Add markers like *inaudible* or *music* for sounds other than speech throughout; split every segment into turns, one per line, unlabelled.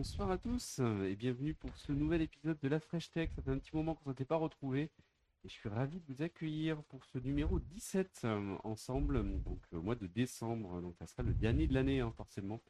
Bonsoir à tous et bienvenue pour ce nouvel épisode de la Fresh Tech. Ça fait un petit moment qu'on ne s'était pas retrouvé et je suis ravi de vous accueillir pour ce numéro 17 euh, ensemble, donc au mois de décembre. Donc ça sera le dernier de l'année hein, forcément,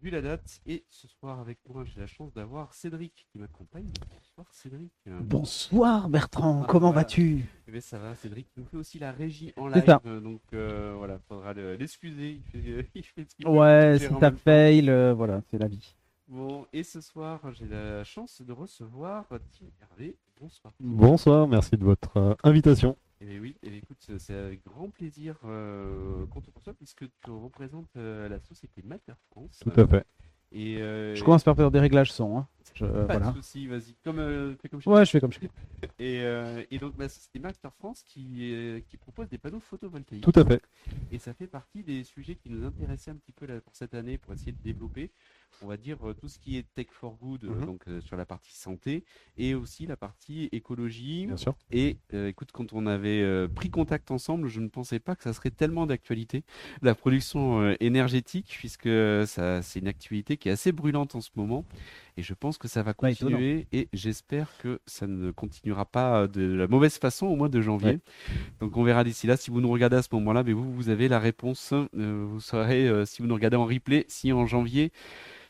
vu la date. Et ce soir avec moi, j'ai la chance d'avoir Cédric qui m'accompagne. Bonsoir Cédric.
Bonsoir Bertrand,
Ah,
comment
voilà.
vas-tu?
Eh bien, ça va, Cédric nous fait aussi la régie en
C'est
live, euh, donc euh, voilà, faudra le- l'excuser. Il fait, *laughs* il fait
Ouais, si
même temps.
fail, euh, voilà, c'est la vie.
Bon, et ce soir, j'ai la chance de recevoir Tim Hervé. Bonsoir.
Bonsoir, merci de votre euh, invitation.
Eh bien oui, eh bien, écoute, c'est- avec grand plaisir euh, qu'on te reçoit puisque tu représentes euh, la société Mater France.
Tout à fait.
Et euh,
Je commence par faire des réglages son. Hein. *laughs* Je-
pas
voilà.
de souci, vas-y, comme, euh, fais comme chez
Ouais, je fais comme je fais. *laughs*
Et, euh, et donc, bah, c'est Master France qui, euh, qui propose des panneaux photovoltaïques.
Tout à fait.
Et ça fait partie des sujets qui nous intéressaient un petit peu là, pour cette année, pour essayer de développer, on va dire, euh, tout ce qui est tech for good, euh,
Mhm.
donc euh, sur la partie santé, et aussi la partie écologie.
Bien sûr.
Et écoute, quand on avait pris contact ensemble, je ne pensais pas que ça serait tellement d'actualité, la production énergétique, puisque ça, c'est une activité qui est assez brûlante en ce moment. Et je pense que ça va continuer et j'espère que ça ne continuera pas de la mauvaise façon au mois de janvier.
Ouais.
Donc on verra d'ici là. Si vous nous regardez à ce moment-là, mais vous, vous avez la réponse. Euh, vous saurez si vous nous regardez en replay, si en janvier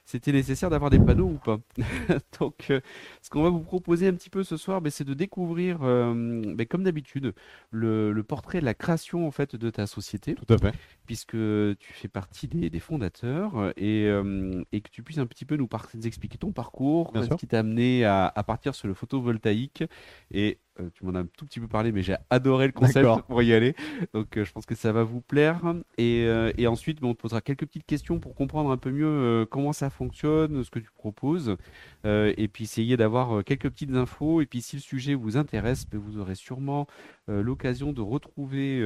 c'était nécessaire d'avoir des panneaux ou pas. *laughs* Donc euh, ce qu'on va vous proposer un petit peu ce soir, ben, c'est de découvrir, euh, ben, comme d'habitude, le, portrait de la création en fait de ta société
Tout à fait.
Puisque tu fais partie des, des fondateurs euh, et, euh, et que tu puisses un petit peu nous, par- nous expliquer ton parcours, ce qui t'a amené à, à partir sur le photovoltaïque. Et euh, tu m'en as un tout petit peu parlé, mais j'ai adoré le concept pour y aller. Donc euh, je pense que ça va vous plaire. Et, et ensuite, on te posera quelques petites questions pour comprendre un peu mieux comment ça fonctionne, ce que tu proposes. Et puis essayer d'avoir quelques petites infos. Et puis si le sujet vous intéresse, ben, vous aurez sûrement l'occasion de retrouver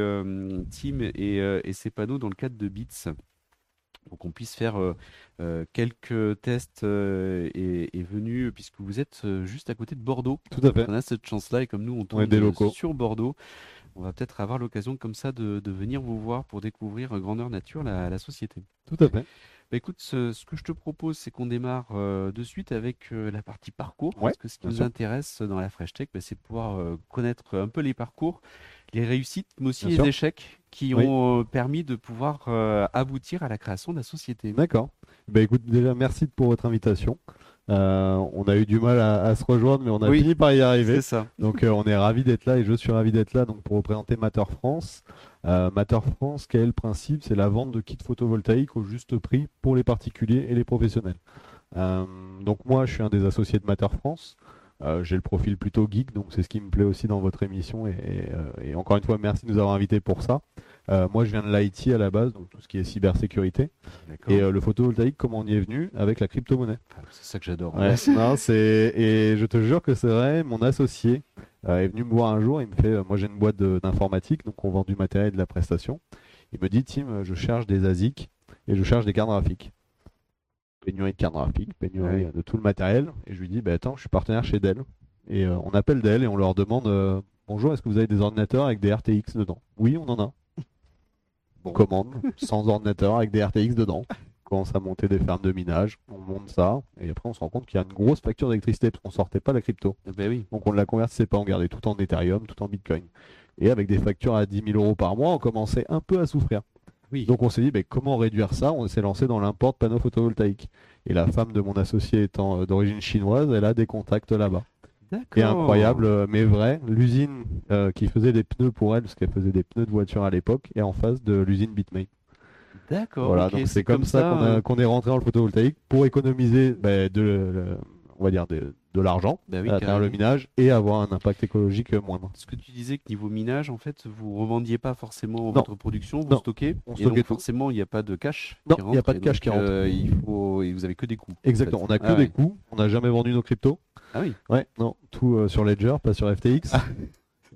Tim et, et ses dans le cadre de Bits. Pour qu'on puisse faire euh, euh, quelques tests euh, et, et venus, puisque vous êtes euh, juste à côté de Bordeaux.
Tout à fait.
On a cette chance-là, et comme nous, on tourne
est des locaux.
sur Bordeaux, on va peut-être avoir l'occasion comme ça de, de venir vous voir pour découvrir grandeur nature la, la société.
Tout à fait.
Bah, écoute, ce, ce que je te propose, c'est qu'on démarre de suite avec la partie parcours.
Ouais,
parce que ce qui nous
sûr.
intéresse dans la Fresh Tech, bah, c'est de pouvoir connaître un peu les parcours, les réussites, mais aussi
Bien
les
sûr.
échecs qui
Oui.
ont euh, permis de pouvoir euh, aboutir à la création de la société.
D'accord. Ben écoute, déjà merci pour votre invitation. Euh, on a eu du mal à, à se rejoindre, mais on a
Oui.
fini par y arriver.
C'est ça.
Donc euh, on est ravi d'être là et je suis ravi d'être là donc pour représenter Mater France. Euh, Mater France, quel est le principe? C'est la vente de kits photovoltaïques au juste prix pour les particuliers et les professionnels. Donc moi je suis un des associés de Mater France. Euh, J'ai le profil plutôt geek, donc c'est ce qui me plaît aussi dans votre émission. Et, et, euh, et encore une fois, merci de nous avoir invités pour ça. Euh, moi je viens de l'IT à la base, donc tout ce qui est cybersécurité. Et euh, le photovoltaïque, comment on y est venu Avec la crypto-monnaie.
Ah, c'est ça que j'adore.
Ouais, *laughs* et je te jure que c'est vrai. Mon associé euh, est venu me voir un jour. Il me fait, euh, moi j'ai une boîte d'informatique, donc on vend du matériel et de la prestation. Il me dit, Tim, je cherche des ASIC et je cherche des cartes graphiques. Pénurie de cartes graphiques, pénurie
Ouais.
euh, de tout le matériel. Et je lui dis, bah attends, je suis partenaire chez Dell. Et euh, on appelle Dell et on leur demande, euh, bonjour, est-ce que vous avez des ordinateurs avec des RTX dedans? Oui, on en a. On commande 100 ordinateurs avec des RTX dedans. On commence à monter des fermes de minage, on monte ça, et après on se rend compte qu'il y a une grosse facture d'électricité parce qu'on sortait pas la crypto.
Ah, bah oui.
Donc on ne la convertissait pas, on gardait tout en Ethereum, tout en Bitcoin. Et avec des factures à 10 000 euros par mois, on commençait un peu à souffrir.
Oui.
Donc on s'est dit, ben, comment réduire ça? On s'est lancé dans l'import de panneaux photovoltaïques. Et la femme de mon associé étant euh, d'origine chinoise, elle a des contacts là-bas.
D'accord.
Et incroyable, euh, mais vrai, l'usine euh, qui faisait des pneus pour elle, parce qu'elle faisait des pneus de voiture à l'époque, est en face de l'usine Bitmain.
D'accord.
Voilà, donc c'est comme, ça, qu'on a- qu'on est rentré dans le photovoltaïque pour économiser ben, de, on va dire de, de l'argent
bah oui,
à travers le minage et avoir un impact écologique moindre.
Ce que tu disais que niveau minage, en fait, vous revendiez pas forcément
Non.
votre production, vous
Non.
stockez.
On
et
stockait
donc
tout.
forcément, il n'y a pas de cash.
Non, il y a pas de cash
donc,
qui rentre.
euh, il faut et vous avez que des coûts. en
Exactement,
fait.
on n'a que
Ah
des
ouais.
coûts, on n'a jamais vendu nos cryptos.
Ah oui.
Ouais, non, tout euh, sur Ledger, pas sur FTX.
Ah. *laughs*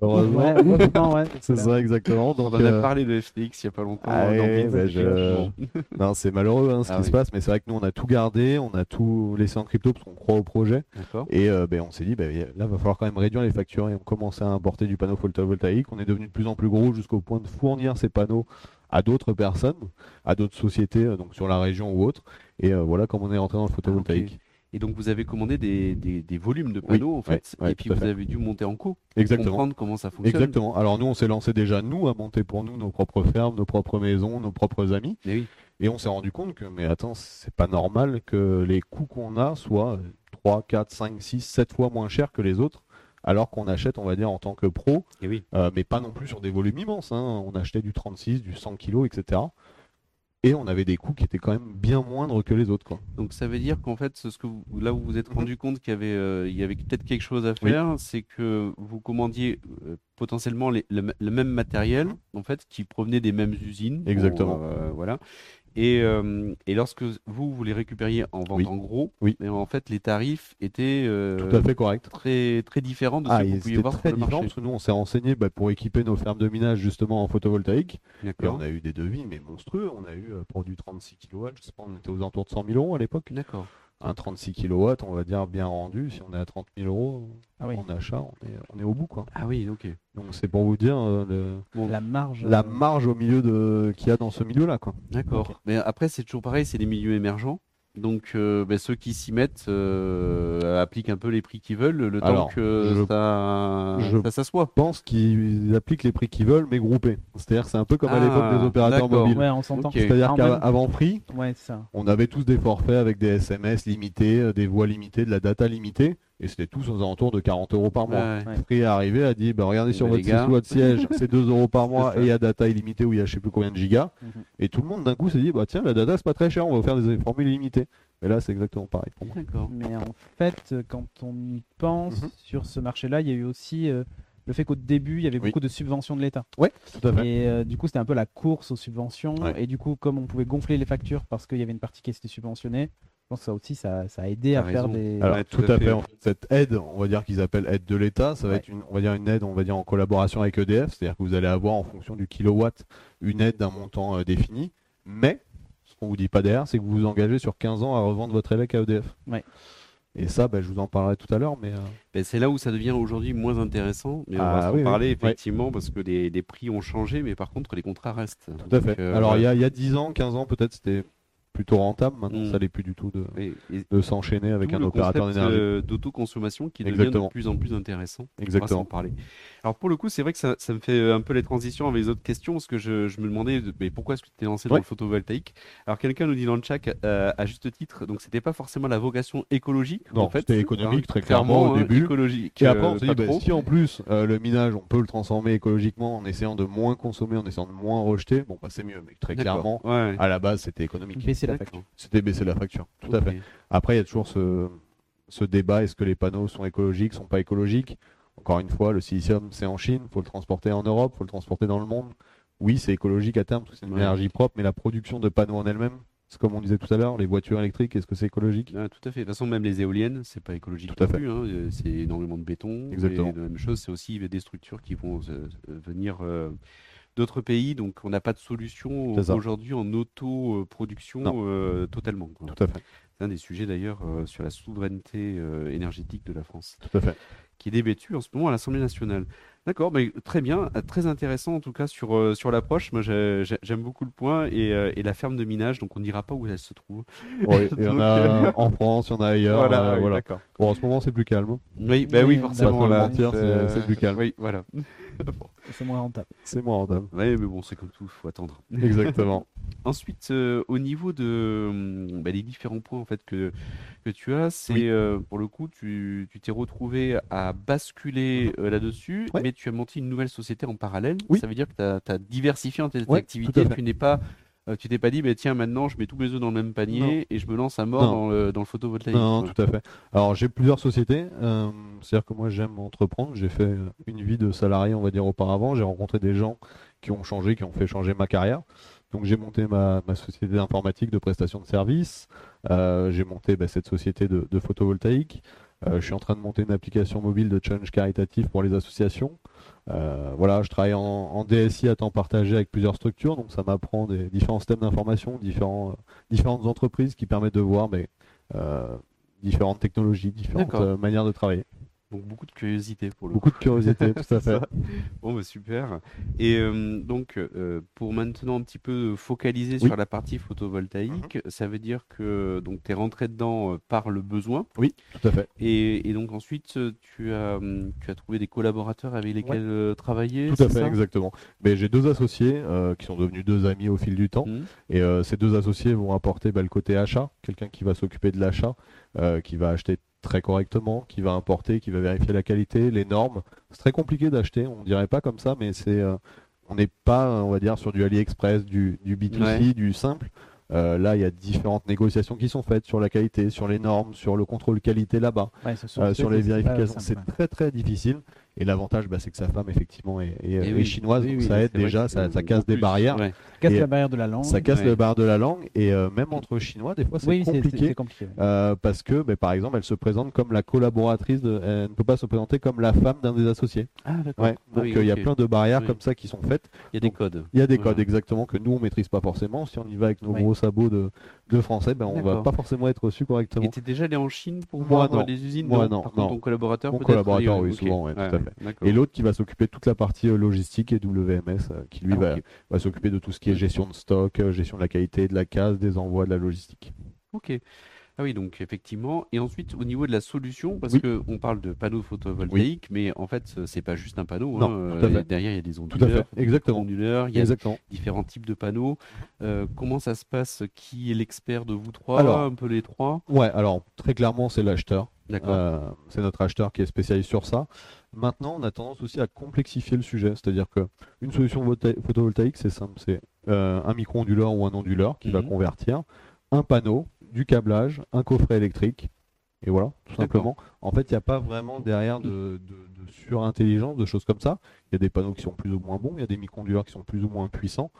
Heureusement.
Ouais, ouais.
C'est ça exactement.
On en a
euh,
parlé de FTX il n'y a pas longtemps.
Ah
euh, dans
oui,
Bits,
bah, je- *laughs* non, c'est malheureux hein, ce
Ah
qui
oui.
se passe, mais c'est vrai que nous on a tout gardé, on a tout laissé en crypto parce qu'on croit au projet.
D'accord.
Et euh, ben, on s'est dit, ben, là, va falloir quand même réduire les factures et on commençait à importer du panneau photovoltaïque. On est devenu de plus en plus gros jusqu'au point de fournir ces panneaux à d'autres personnes, à d'autres sociétés, euh, donc sur la région ou autre. Et euh, voilà comment on est rentré dans le photovoltaïque.
Et donc vous avez commandé des, des- des volumes de panneaux en fait,
ouais,
et puis vous
fait.
avez dû monter en co,
Exactement.
comprendre comment ça fonctionne.
Exactement. Alors nous, on s'est lancé déjà nous à monter pour nous nos propres fermes, nos propres maisons, nos propres amis,
Mais oui,
et on s'est rendu compte que mais attends, c'est pas normal que les coûts qu'on a soient 3, 4, 5, 6, 7 fois moins chers que les autres, alors qu'on achète, on va dire, en tant que pro,
et oui.
euh, mais pas non plus sur des volumes immenses. hein. On achetait du 36, du 100 kg, etc. Et on avait des coûts qui étaient quand même bien moindres que les autres. Quoi.
Donc ça veut dire qu'en fait, ce que vous, là où vous vous êtes
Mhm.
rendu compte qu'il y avait, euh, il y avait peut-être quelque chose à
Oui.
faire, c'est que vous commandiez euh, potentiellement les- le, le même matériel, en fait, qui provenait des mêmes usines.
Exactement.
euh, voilà. Et, euh, et lorsque vous, vous les récupériez en vente
Oui.
en gros,
Oui.
mais en fait, les tarifs étaient euh,
Tout à fait correct.
très, très différents de
Ah,
ceux que vous pouviez voir
très
sur le
différent
marché.
parce que nous on s'est renseigné bah, pour équiper nos fermes de minage justement en photovoltaïque et on a eu des devis mais monstrueux. On a eu euh, pour du 36 kW, je sais pas, on était aux alentours de 100 000 euros à l'époque.
D'accord.
Un 36 kW, on va dire bien rendu. Si on est à 30 000 euros
Ah oui.
en achat, on est, on est au bout quoi.
Ah oui, ok.
Donc c'est pour vous dire euh, le-
Bon,
La marge.
la
euh,
marge au milieu de qu'il y a dans ce milieu là quoi.
D'accord. Mais après, c'est toujours pareil, c'est des milieux émergents. Donc, euh, ben, ceux qui s'y mettent euh, appliquent un peu les prix qu'ils veulent, le temps que
je-
ça,
je-
ça s'assoit.
Je pense qu'ils appliquent les prix qu'ils veulent mais groupés. C'est-à-dire que c'est un peu comme à
Ah,
l'époque des opérateurs mobiles.
Ouais, on s'entend.
Ok.
C'est-à-dire
Ah, en
qu'avant
même-
prix,
Ouais, c'est ça.
On avait tous des forfaits avec des SMS limités, euh, des voix limitées, de la data limitée, et c'était tous aux alentours de 40 euros par mois.
Ouais.
Ouais.
Free est arrivé, a dit bah, regardez sur votre
gars.
site web siège, c'est 2 euros par mois et il y a data illimitée où il y a je sais plus combien de gigas.
Mhm.
Et tout le monde d'un coup s'est dit bah tiens, la data c'est pas très cher, on va faire des formules illimitées. Et là c'est exactement pareil pour moi.
D'accord.
Mais en fait, euh, quand on y pense,
Mhm.
sur ce marché-là, il y a eu aussi euh, le fait qu'au début, il y avait
Oui.
beaucoup de subventions de l'État.
Tout à fait.
Et euh, du coup, c'était un peu la course aux subventions.
Ouais.
Et du coup, comme on pouvait gonfler les factures parce qu'il y avait une partie qui était subventionnée, pense que ça aussi, ça, ça a aidé à faire des.
Alors
Ouais,
tout,
tout à
fait.
fait.
en fait, Cette aide, on va dire qu'ils appellent aide de l'État, ça va
Ouais.
être une, on va dire une aide, on va dire en collaboration avec EDF, c'est-à-dire que vous allez avoir en fonction du kilowatt une aide d'un montant euh, défini, mais ce qu'on vous dit pas derrière, c'est que vous vous engagez sur 15 ans à revendre votre élec à EDF.
Ouais.
Et ça, bah, je vous en parlerai tout à l'heure, mais euh,
Ben, c'est là où ça devient aujourd'hui moins intéressant, mais on
Ah,
va s'en
oui, oui.
parler
Ouais.
effectivement parce que les, les prix ont changé, mais par contre les contrats restent.
tout à fait.
Donc, euh,
Alors il y,
voilà.
a, il y a 10 ans, 15 ans peut-être, c'était plutôt rentable. Maintenant,
Mm.
ça l'est plus du tout de,
Et- et
de s'enchaîner avec un
le
opérateur d'énergie.
euh, d'autoconsommation qui devient de plus en plus intéressant. On va
Exactement.
parler. Alors pour le coup, c'est vrai que ça, ça me fait un peu les transitions avec les autres questions parce que je, je me demandais de- mais pourquoi est-ce que tu t'es lancé dans
Ouais.
le photovoltaïque? Alors quelqu'un nous dit dans le chat euh, à juste titre, donc c'était pas forcément la vocation écologique
Non,
en fait,
c'était économique,
hein,
très clairement, au
hein,
début.
écologique.
Et après,
euh,
on s'est dit, bah, si en plus euh, le minage, on peut le transformer écologiquement en essayant de moins consommer, en essayant de moins rejeter, bon, bah, c'est mieux. Mais très clairement,
Ouais.
à la base, c'était économique.
Baisser la facture.
C'était baisser la facture. Tout à fait. Après, il y a toujours ce, ce débat est-ce que les panneaux sont écologiques, sont pas écologiques? Encore une fois, le silicium, c'est en Chine, faut le transporter en Europe, faut le transporter dans le monde. Oui, c'est écologique à terme, parce que c'est une
Ouais.
énergie propre, mais la production de panneaux en elle-même, c'est comme on disait tout à l'heure, les voitures électriques, est-ce que c'est écologique?
Ah, tout à fait. De toute façon, même les éoliennes, c'est pas écologique
Tout à
plus. hein. Euh, C'est énormément de béton.
Exactement.
Et la même chose, c'est aussi des structures qui vont euh, venir euh, d'autres pays. Donc, on n'a pas de solution aujourd'hui en auto-production euh, totalement. quoi.
Tout à fait.
C'est un des sujets d'ailleurs sur la souveraineté énergétique de la France,
Tout à fait.
Qui est débattue en ce moment à l'Assemblée nationale. D'accord, mais très bien, euh, très intéressant en tout cas sur, euh, sur l'approche. Moi, j'ai- j'ai- j'aime beaucoup le point et, euh, et la ferme de minage. Donc, on ne dira pas où elle se trouve.
Oui, il y *laughs* en a en France, il y en a ailleurs. euh,
oui,
voilà.
d'accord.
Bon, en ce moment, c'est plus calme.
Oui, bah oui,
Oui,
forcément. euh,
c'est plus calme.
Oui, voilà. *laughs*
C'est moins rentable.
C'est moins rentable.
Ouais, mais bon, c'est comme tout, faut attendre. *laughs*
Exactement. *laughs*
Ensuite, euh, au niveau de hum, bah, des différents points en fait que que tu as, c'est
Oui.
euh, pour le coup, tu tu t'es retrouvé à basculer euh, là-dessus,
Ouais.
mais tu as monté une nouvelle société en parallèle.
Oui.
Ça veut dire que tu as, diversifié en tes
Ouais,
activités. Tu n'es pas euh, tu t'es pas dit, bah, tiens, maintenant je mets tous mes œufs dans le même panier
Non.
et je me lance à mort
Non.
dans le, dans le photovoltaïque.
Non, tout à fait. Alors j'ai plusieurs sociétés. euh, C'est-à-dire que moi j'aime entreprendre. J'ai fait euh, une vie de salarié, on va dire auparavant. J'ai rencontré des gens qui ont changé, qui ont fait changer ma carrière. Donc j'ai monté ma, ma société d'informatique de prestation de services. Euh, j'ai monté bah, cette société de, de photovoltaïque. Euh, je suis en train de monter une application mobile de challenge caritatif pour les associations. Euh, voilà, je travaille en, en DSI à temps partagé avec plusieurs structures, donc ça m'apprend des différents systèmes d'information, différents, euh, différentes entreprises qui permettent de voir mais, euh, différentes technologies, différentes manières de travailler.
Donc beaucoup de curiosité pour le
Beaucoup de curiosité, *laughs* tout à fait.
Bon, bah, super. Et euh, donc, euh, pour maintenant un petit peu focaliser
Oui.
sur la partie photovoltaïque, ça veut dire que donc tu es rentré dedans euh, par le besoin.
Oui, tout à fait.
Et, et donc ensuite, tu as, tu as trouvé des collaborateurs avec lesquels travailler.
Tout à fait, exactement. Mais j'ai deux associés euh, qui sont devenus deux amis au fil du temps.
Mhm.
Et ces deux associés vont apporter bah, le côté achat, quelqu'un qui va s'occuper de l'achat, qui va acheter très correctement, qui va importer, qui va vérifier la qualité, les normes. C'est très compliqué d'acheter, on dirait pas comme ça, mais c'est, euh, on n'est pas, on va dire, sur du AliExpress, du, du B2C,
Ouais.
du simple. Euh, là, il y a différentes négociations qui sont faites sur la qualité, sur les normes, sur le contrôle qualité là-bas.
Ouais,
Euh, sur
c'est-
les vérifications. C'est très très difficile. Et l'avantage, bah, c'est que sa femme, effectivement, est, est-
Eh
est
oui.
chinoise,
Oui,
donc
oui,
ça aide déjà, ça, casse des
plus.
barrières.
Ouais.
Casse
Et-
la barrière de la langue.
Ça casse
Ouais.
le barrière de la langue. Et euh, même entre Chinois, des fois, c'est
Oui, c'est- c'est
compliqué.
compliqué.
euh, parce que, bah, par exemple, elle se présente comme la collaboratrice, de- elle ne peut pas se présenter comme la femme d'un des associés.
Ah, d'accord.
Ouais.
Ah
Donc
oui,
euh, il y a plein de barrières
Oui.
comme ça qui sont faites.
Il y a des
donc,
codes.
Il y a des codes exactement que nous on maîtrise pas forcément. Si on y va avec nos gros sabots de, de français, ben on va pas forcément être reçu
Et
correctement.
t'es déjà allé en Chine pour
Moi,
voir
non.
les usines
Moi,
non,
non,
Par
non.
contre, ton collaborateur
Mon
peut-être
collaborateur,
oui,
souvent, ouais, tout à fait. Et l'autre qui va s'occuper de toute la partie euh, logistique et WMS, euh, qui lui
Ah,
va, s'occuper de tout ce qui est gestion de stock, euh, gestion de la qualité, de la case, des envois, de la logistique.
Ok. Ah oui, donc effectivement. Et ensuite, au niveau de la solution, parce
Oui.
que on parle de panneaux photovoltaïques, mais en fait, c'est pas juste un panneau.
Non,
hein,
tout à fait.
Derrière, il y a des
Tout à
onduleurs,
fait, exactement.
onduleurs, il y a
Exactement.
différents types de panneaux. Euh, comment ça se passe? Qui est l'expert de vous trois?
Alors,
Un peu les trois?
Ouais, alors très clairement, c'est l'acheteur.
D'accord.
Euh, c'est notre acheteur qui est spécialisé sur ça. Maintenant, on a tendance aussi à complexifier le sujet, c'est-à-dire que une solution volta- photovoltaïque, c'est simple, c'est euh, un micro-onduleur ou un onduleur qui va
Mhm.
convertir, un panneau, du câblage, un coffret électrique, et voilà, tout simplement. En fait, il n'y a pas vraiment derrière de, de, de surintelligence, de choses comme ça. Il y a des panneaux qui sont plus ou moins bons, il y a des micro-onduleurs qui sont plus ou moins puissants,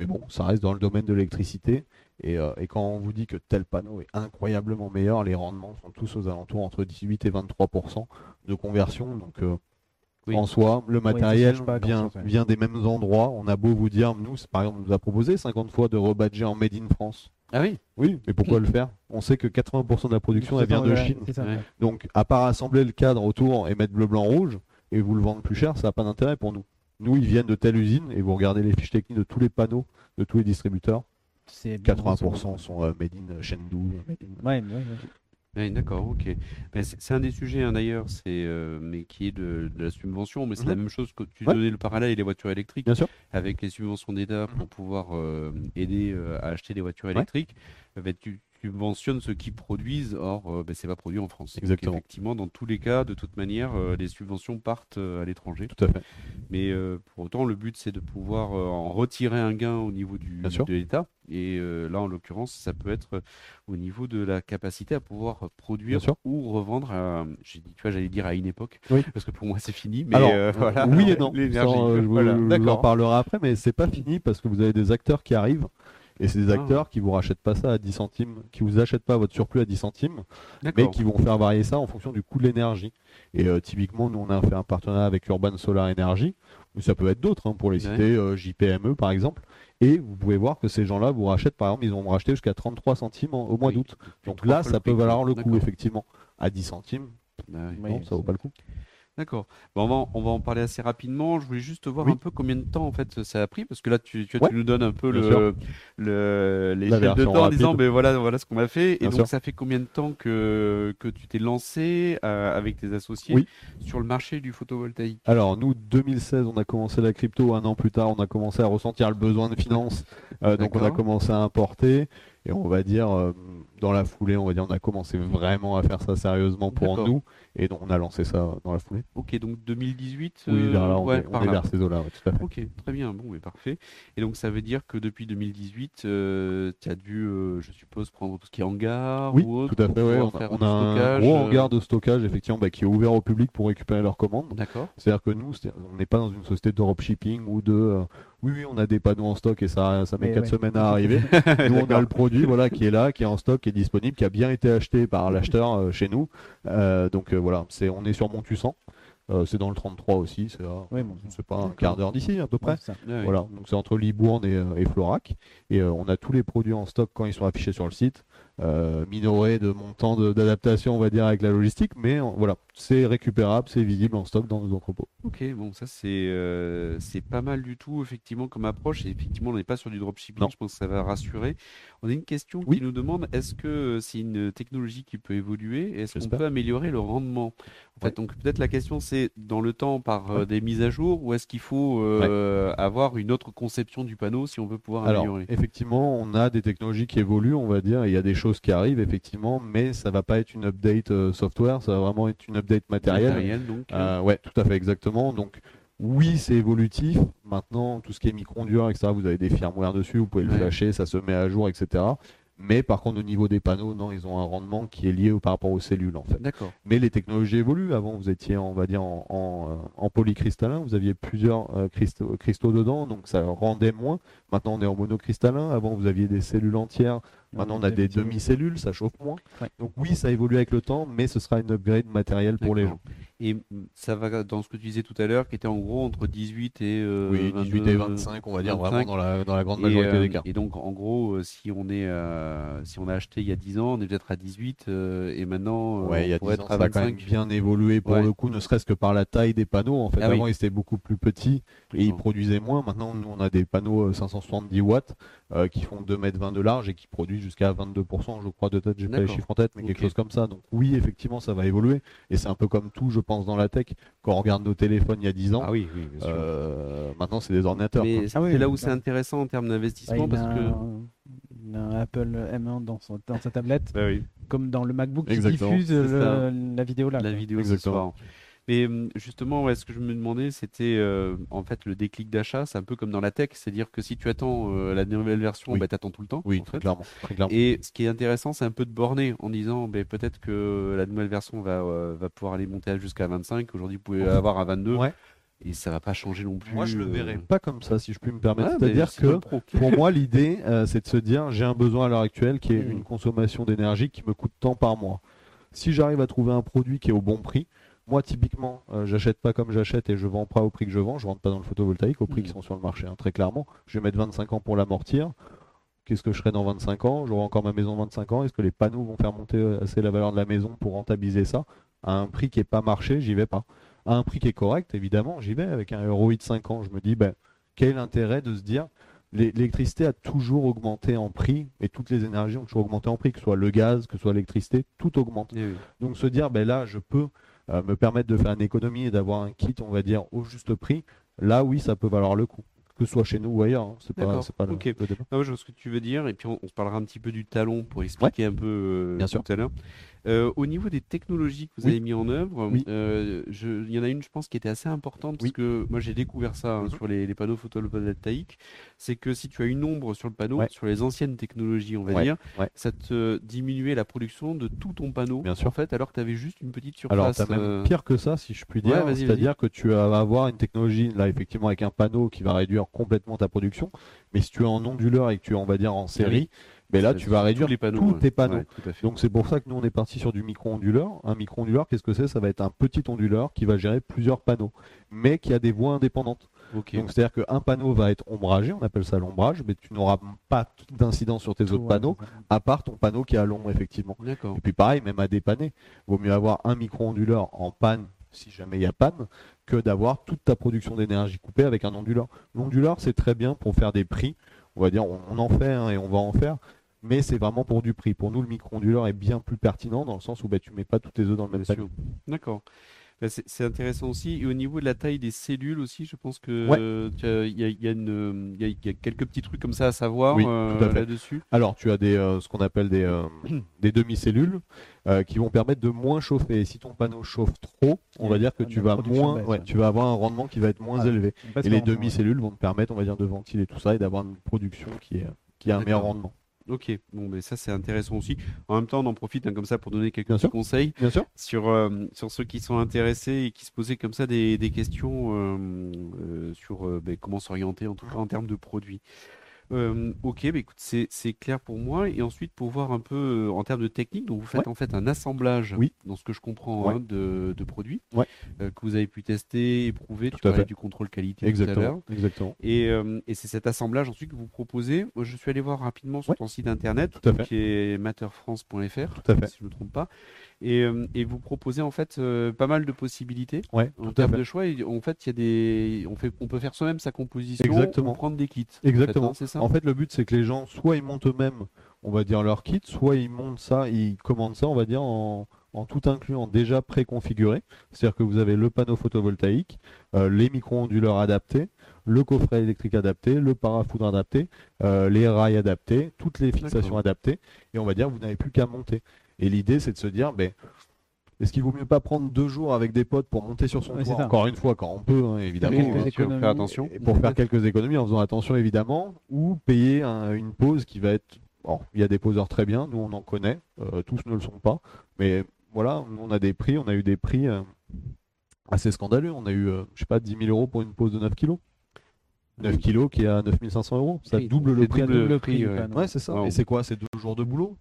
mais bon, ça reste dans le domaine de l'électricité. Et, euh, et quand on vous dit que tel panneau est incroyablement meilleur, les rendements sont tous aux alentours entre 18 et 23% de conversion. Donc euh,
Oui.
en soi, le matériel vient,
grand-chose, ouais.
vient des mêmes endroits. On a beau vous dire, nous, par exemple, on nous a proposé 50 fois de rebadger en Made in France.
Ah oui
Oui, mais pourquoi le faire? On sait que 80% de la production, elle vient de Chine.
ça,
Ouais.
Donc, à part assembler le cadre autour et mettre bleu, blanc, rouge, et vous le vendre plus cher, ça n'a pas d'intérêt pour nous. Nous, ils viennent de telle usine, et vous regardez les fiches techniques de tous les panneaux, de tous les distributeurs,
C'est
80% sont euh, made in Chengdu. made in-
Ouais, ouais, ouais.
Oui, d'accord, ok. Ben, c'est c'est un des sujets hein, d'ailleurs, c'est euh, mais qui est de, de la subvention, mais c'est
Mhm.
la même chose que tu
Ouais.
donnais le parallèle et les voitures électriques,
Bien sûr.
avec les subventions d'État pour
Mhm.
pouvoir euh, aider euh, à acheter des voitures
Ouais.
électriques. euh, ben, tu subventionnes ceux qui produisent, or euh, ben, c'est pas produit en France. Donc,
Exactement.
effectivement, dans tous les cas, de toute manière, euh, les subventions partent euh, à l'étranger.
Tout à fait.
Mais pour autant, le but c'est de pouvoir en retirer un gain au niveau du, de l'État. Et là, en l'occurrence, ça peut être au niveau de la capacité à pouvoir produire ou revendre. À, j'ai dit, tu vois, j'allais dire à une époque,
Oui.
parce que pour moi c'est fini. Mais
Alors,
euh, *laughs* voilà.
oui et non.
L'énergie.
Ça, euh, je vous,
Voilà.
je vous en parlerai après, mais c'est pas fini parce que vous avez des acteurs qui arrivent. Et c'est des
Ah.
acteurs qui vous rachètent pas ça à 10 centimes, qui vous achètent pas votre surplus à 10 centimes, mais qui vont faire varier ça en fonction du coût de l'énergie. Et euh, typiquement, nous on a fait un partenariat avec Urban Solar Energy, ou ça peut être d'autres, hein, pour les
Ouais.
citer, euh, JPME par exemple. Et vous pouvez voir que ces gens-là vous rachètent, par exemple, ils ont racheté jusqu'à 33 centimes en- au mois
Oui.
d'août. Donc là, ça peut valoir le coup, effectivement. À 10 centimes,
Bah oui.
Non, ça vaut pas le coup.
D'accord. Bon, on, va, en- on va en parler assez rapidement. Je voulais juste voir
Oui.
un peu combien de temps en fait ça a pris, parce que là tu, tu,
Ouais.
tu nous donnes un peu le, le, l'échelle de temps en disant ben voilà, voilà ce qu'on a fait. Et
Bien
donc
sûr.
ça fait combien de temps que, que tu t'es lancé euh, avec tes associés
Oui.
sur le marché du photovoltaïque?
Alors nous, 2016, on a commencé la crypto. Un an plus tard, on a commencé à ressentir le besoin de finances. Euh, donc on a commencé à importer. Et on va dire, euh, dans la foulée, on va dire, on a commencé vraiment à faire ça sérieusement pour nous. Et donc on a lancé ça dans la foulée.
Ok, donc 2018
Oui,
euh,
vers là, on
ouais,
est, on
par
est
là.
vers ces eaux-là, ouais, tout à fait.
Ok, très bien, bon, mais parfait. Et donc ça veut dire que depuis 2018, euh, tu as dû, euh, je suppose, prendre tout ce qui est hangar
Oui,
ou autre
tout à fait. ouais. On a, on un gros
euh,
hangar de stockage, effectivement, bah, qui est ouvert au public pour récupérer leurs commandes.
D'accord.
C'est-à-dire que nous, on n'est pas dans une société de dropshipping ou de euh, oui, oui, on a des panneaux en stock et ça, ça met
Mais
4
ouais.
semaines à arriver. *laughs* nous, on a le produit voilà, qui est là, qui est en stock, qui est disponible, qui a bien été acheté par l'acheteur euh, chez nous. Euh, donc euh, voilà, c'est, on est sur Montussan. Euh, c'est dans le 33 aussi, c'est, à-
Oui, bon.
c'est pas un quart d'heure d'ici à peu près.
Ouais.
Voilà, donc c'est entre Libourne et, et Florac. Et euh, on a tous les produits en stock quand ils sont affichés sur le site. Euh, minorer de mon temps de- d'adaptation, on va dire, avec la logistique, mais voilà, c'est récupérable, c'est visible en stock dans nos entrepôts.
Ok, bon, ça c'est euh, c'est pas mal du tout, effectivement, comme approche. Et effectivement, on n'est pas sur du dropshipping,
Non.
je pense que ça va rassurer. On a une question
Oui.
qui nous demande est-ce que euh, c'est une technologie qui peut évoluer Est-ce qu'on peut améliorer le rendement? En fait,
Ouais.
donc peut-être la question c'est dans le temps par euh,
Ouais.
des mises à jour ou est-ce qu'il faut euh, avoir une autre conception du panneau si on veut pouvoir
Alors,
améliorer?
effectivement, on a des technologies qui évoluent, on va dire, et il y a des choses qui arrivent, effectivement, mais ça va pas être une update euh, software, ça va vraiment être une update matérielle.
Matériel, donc. euh,
Euh, ouais, tout à fait, exactement. Donc, oui, c'est évolutif. Maintenant, tout ce qui est micro-onduleur, etc., vous avez des firmware dessus, vous pouvez le
Ouais.
flasher, ça se met à jour, etc. Mais par contre, au niveau des panneaux, non, ils ont un rendement qui est lié au- par rapport aux cellules, en fait.
D'accord.
Mais les technologies évoluent. Avant, vous étiez, on va dire, en, en, en polycristallin. Vous aviez plusieurs euh, cristaux, cristaux dedans, donc ça rendait moins. Maintenant, on est en monocristallin. Avant, vous aviez des cellules entières. Maintenant, on a des demi-cellules, ça chauffe moins.
Ouais.
Donc oui, ça évolue avec le temps, mais ce sera une upgrade matérielle pour les gens.
Et mm, ça va dans ce que tu disais tout à l'heure, qui était en gros entre 18 et euh,
Oui, 18 et
22,
25, on va dire
25.
vraiment dans la, dans la grande majorité
euh,
des cas.
et donc, en gros, euh, si on est, euh, si on a acheté il y a 10 ans, on est peut-être à 18 euh, et maintenant, euh,
Ouais, il y a
on pourrait
10 ans,
être à
ça a quand même
25.
bien évolué pour
Ouais.
le coup, ne serait-ce que par la taille des panneaux. En fait,
Ah oui.
avant, ils étaient beaucoup plus petits et ils produisaient moins. Maintenant, nous, on a des panneaux euh, 570 watts euh, qui font 2 mètres 20 de large et qui produisent jusqu'à 22%, je crois, de tête. J'ai pas les chiffres en tête, mais quelque chose comme ça. Donc, oui, effectivement, ça va évoluer. Et c'est un peu comme tout, je pense, dans la tech. Quand on regarde nos téléphones il y a 10 ans,
Ah oui, oui, bien sûr.
euh, maintenant, c'est des ordinateurs.
Mais c'est
Ah oui,
là où c'est intéressant en termes d'investissement
il,
parce
a
que.
il a un Apple M1 dans, son, dans sa tablette,
Bah oui,
comme dans le MacBook qui
Exactement,
diffuse
c'est
le- la vidéo là.
la
quoi.
vidéo ce
Exactement.
soir. Mais hum, justement, ouais, ce que je me demandais, c'était euh, en fait le déclic d'achat, c'est un peu comme dans la tech, c'est-à-dire que si tu attends euh, la nouvelle version,
Oui.
bah, tu attends tout le temps.
Oui,
en
très
fait.
clairement. Très clairement.
Et ce qui est intéressant, c'est un peu de borner en disant ben, peut-être que la nouvelle version va, euh, va pouvoir aller monter jusqu'à 25. Aujourd'hui, vous pouvez avoir à 22.
Ouais.
Et ça va pas changer non plus.
Moi, je le verrais pas comme ça, si je puis me permettre.
ah,
C'est-à-dire que. Pour moi, l'idée, euh, c'est de se dire, j'ai un besoin à l'heure actuelle qui est
Mhm.
une consommation d'énergie qui me coûte tant par mois. Si j'arrive à trouver un produit qui est au bon prix, moi, typiquement, euh, j'achète pas comme j'achète et je vends pas au prix que je vends. Je rentre pas dans le photovoltaïque au prix
Mhm.
qui sont sur le marché, hein, très clairement. Je vais mettre 25 ans pour l'amortir. Qu'est-ce que je ferai dans 25 ans? J'aurai encore ma maison 25 ans. Est-ce que les panneaux vont faire monter euh, assez la valeur de la maison pour rentabiliser ça? À un prix qui est pas marché, j'y vais pas. À un prix qui est correct, évidemment, j'y vais. Avec un ROI de 5 ans, je me dis, ben, quel est l'intérêt de se dire l'é- l'électricité a toujours augmenté en prix et toutes les énergies ont toujours augmenté en prix, que ce soit le gaz, que ce soit l'électricité, tout augmente.
Eh oui.
Donc se dire, ben là, je peux euh, me permettre de faire une économie et d'avoir un kit, on va dire, au juste prix, là, oui, ça peut valoir le coup. Que ce soit chez nous ou ailleurs, hein. c'est pas, pas le,
Ok.
le débat.
Ah ouais, je vois ce que tu veux dire, et puis on, on se parlera un petit peu du talon pour expliquer un peu euh,
Bien
tout
sûr.
à l'heure. Euh, au niveau des technologies que vous
Oui.
avez mis en œuvre,
Oui.
euh, il y en a une, je pense, qui était assez importante, parce
Oui.
que moi j'ai découvert ça hein,
Mhm.
sur les, les panneaux photovoltaïques, c'est que si tu as une ombre sur le panneau,
Ouais.
sur les anciennes technologies, on va
Ouais,
dire,
ouais.
ça te diminuait la production de tout ton panneau,
Bien sûr.
en fait, alors que tu avais juste une petite
Alors,
surface.
tu as même
euh,
pire que ça, si je puis dire. C'est-à-dire que tu vas avoir une technologie, là, effectivement, avec un panneau qui va réduire complètement ta production. Mais si tu es en onduleur et que tu es, on va dire, en série, ben là, tu vas
tous
réduire
les panneaux,
tous tes panneaux.
Ouais, tout à fait.
Donc c'est pour ça que nous on est parti sur du micro-onduleur. Un micro-onduleur, qu'est-ce que c'est? Ça va être un petit onduleur qui va gérer plusieurs panneaux, mais qui a des voies indépendantes. Donc c'est-à-dire qu'un panneau va être ombragé, on appelle ça l'ombrage, mais tu n'auras pas d'incidence sur tes
Tout,
autres
ouais,
panneaux, à part ton panneau qui est à l'ombre effectivement. Et puis pareil, même à dépanner, vaut mieux avoir un micro-onduleur en panne si jamais il y a panne, que d'avoir toute ta production d'énergie coupée avec un onduleur. L'onduleur, c'est très bien pour faire des prix. On va dire, on, on en fait hein, et on va en faire, mais c'est vraiment pour du prix. Pour nous, le micro-onduleur est bien plus pertinent dans le sens où bah, tu mets pas tous tes œufs dans le même panier.
D'accord. Bah, c'est intéressant aussi. Et au niveau de la taille des cellules aussi, je pense que
Ouais.
euh, tu as- il y, a, il y a une- il y a- il y a quelques petits trucs comme ça à savoir
Oui,
euh,
tout à fait.
là-dessus.
Alors, tu as des, euh, ce qu'on appelle des, euh, *clears throat* des demi-cellules euh, qui vont permettre de moins chauffer. Et si ton panneau chauffe trop, on va dire que tu vas
production
moins,
baisse,
ouais,
ouais.
tu vas avoir un rendement qui va être moins
Ah,
élevé. Et les demi-cellules vont te permettre, on va dire, de ventiler tout ça et d'avoir une production qui, est, qui a un meilleur rendement.
Ok, bon, mais ça c'est intéressant aussi. En même temps, on en profite hein, comme ça pour donner quelques
Bien
petits
sûr.
conseils
Bien sûr.
sur, euh, sur ceux qui sont intéressés et qui se posaient comme ça des, des questions euh, euh, sur ben, comment s'orienter en tout cas en termes de produits. Euh, ok, bah écoute, c'est clair pour moi. Et ensuite, pour voir un peu euh, en termes de technique, donc vous faites
Ouais.
en fait un assemblage,
Oui.
dans ce que je comprends,
Ouais.
hein, de, de produits
Ouais.
euh, que vous avez pu tester, éprouver.
Tout
tu
à
parlais
fait.
du contrôle qualité tout à l'heure.
Exactement. Exactement.
Et, euh, et c'est cet assemblage ensuite que vous proposez. Moi, je suis allé voir rapidement sur ton site internet,
Tout à fait.
qui est matterfrance.fr, si je ne me trompe pas. Et, euh, et vous proposez en fait euh, pas mal de possibilités
Ouais,
en termes de choix. Et en fait, il y a des, on fait, on peut faire soi-même sa composition,
Exactement.
ou prendre des kits. en fait,
Exactement.
hein, c'est ça.
En fait, le but, c'est que les gens, soit ils montent eux-mêmes, on va dire leur kit, soit ils montent ça, ils commandent ça, on va dire, en, en tout incluant déjà préconfiguré. C'est-à-dire que vous avez le panneau photovoltaïque, euh, les micro-onduleurs adaptés, le coffret électrique adapté, le parafoudre adapté, euh, les rails adaptés, toutes les fixations adaptées, et on va dire, vous n'avez plus qu'à monter. Et l'idée, c'est de se dire, ben, est-ce qu'il vaut mieux pas prendre deux jours avec des potes pour monter sur son
Ouais,
toit. Encore une fois, quand on peut, hein, évidemment. Hein.
économies.
faire attention.
Et pour faire quelques économies en faisant attention évidemment, ou payer un- une pause qui va être. Bon, il y a des poseurs très bien, nous on en connaît, euh, tous ne le sont pas, mais voilà, nous, on a des prix, on a eu des prix euh, assez scandaleux. On a eu, euh, je sais pas, 10 000 euros pour une pause de 9 kilos. 9 kilos qui est à 9 500 euros, ça double le prix.
double
de-
le prix, ouais.
Ouais, c'est ça.
Wow.
Et c'est quoi? C'est deux jours de boulot?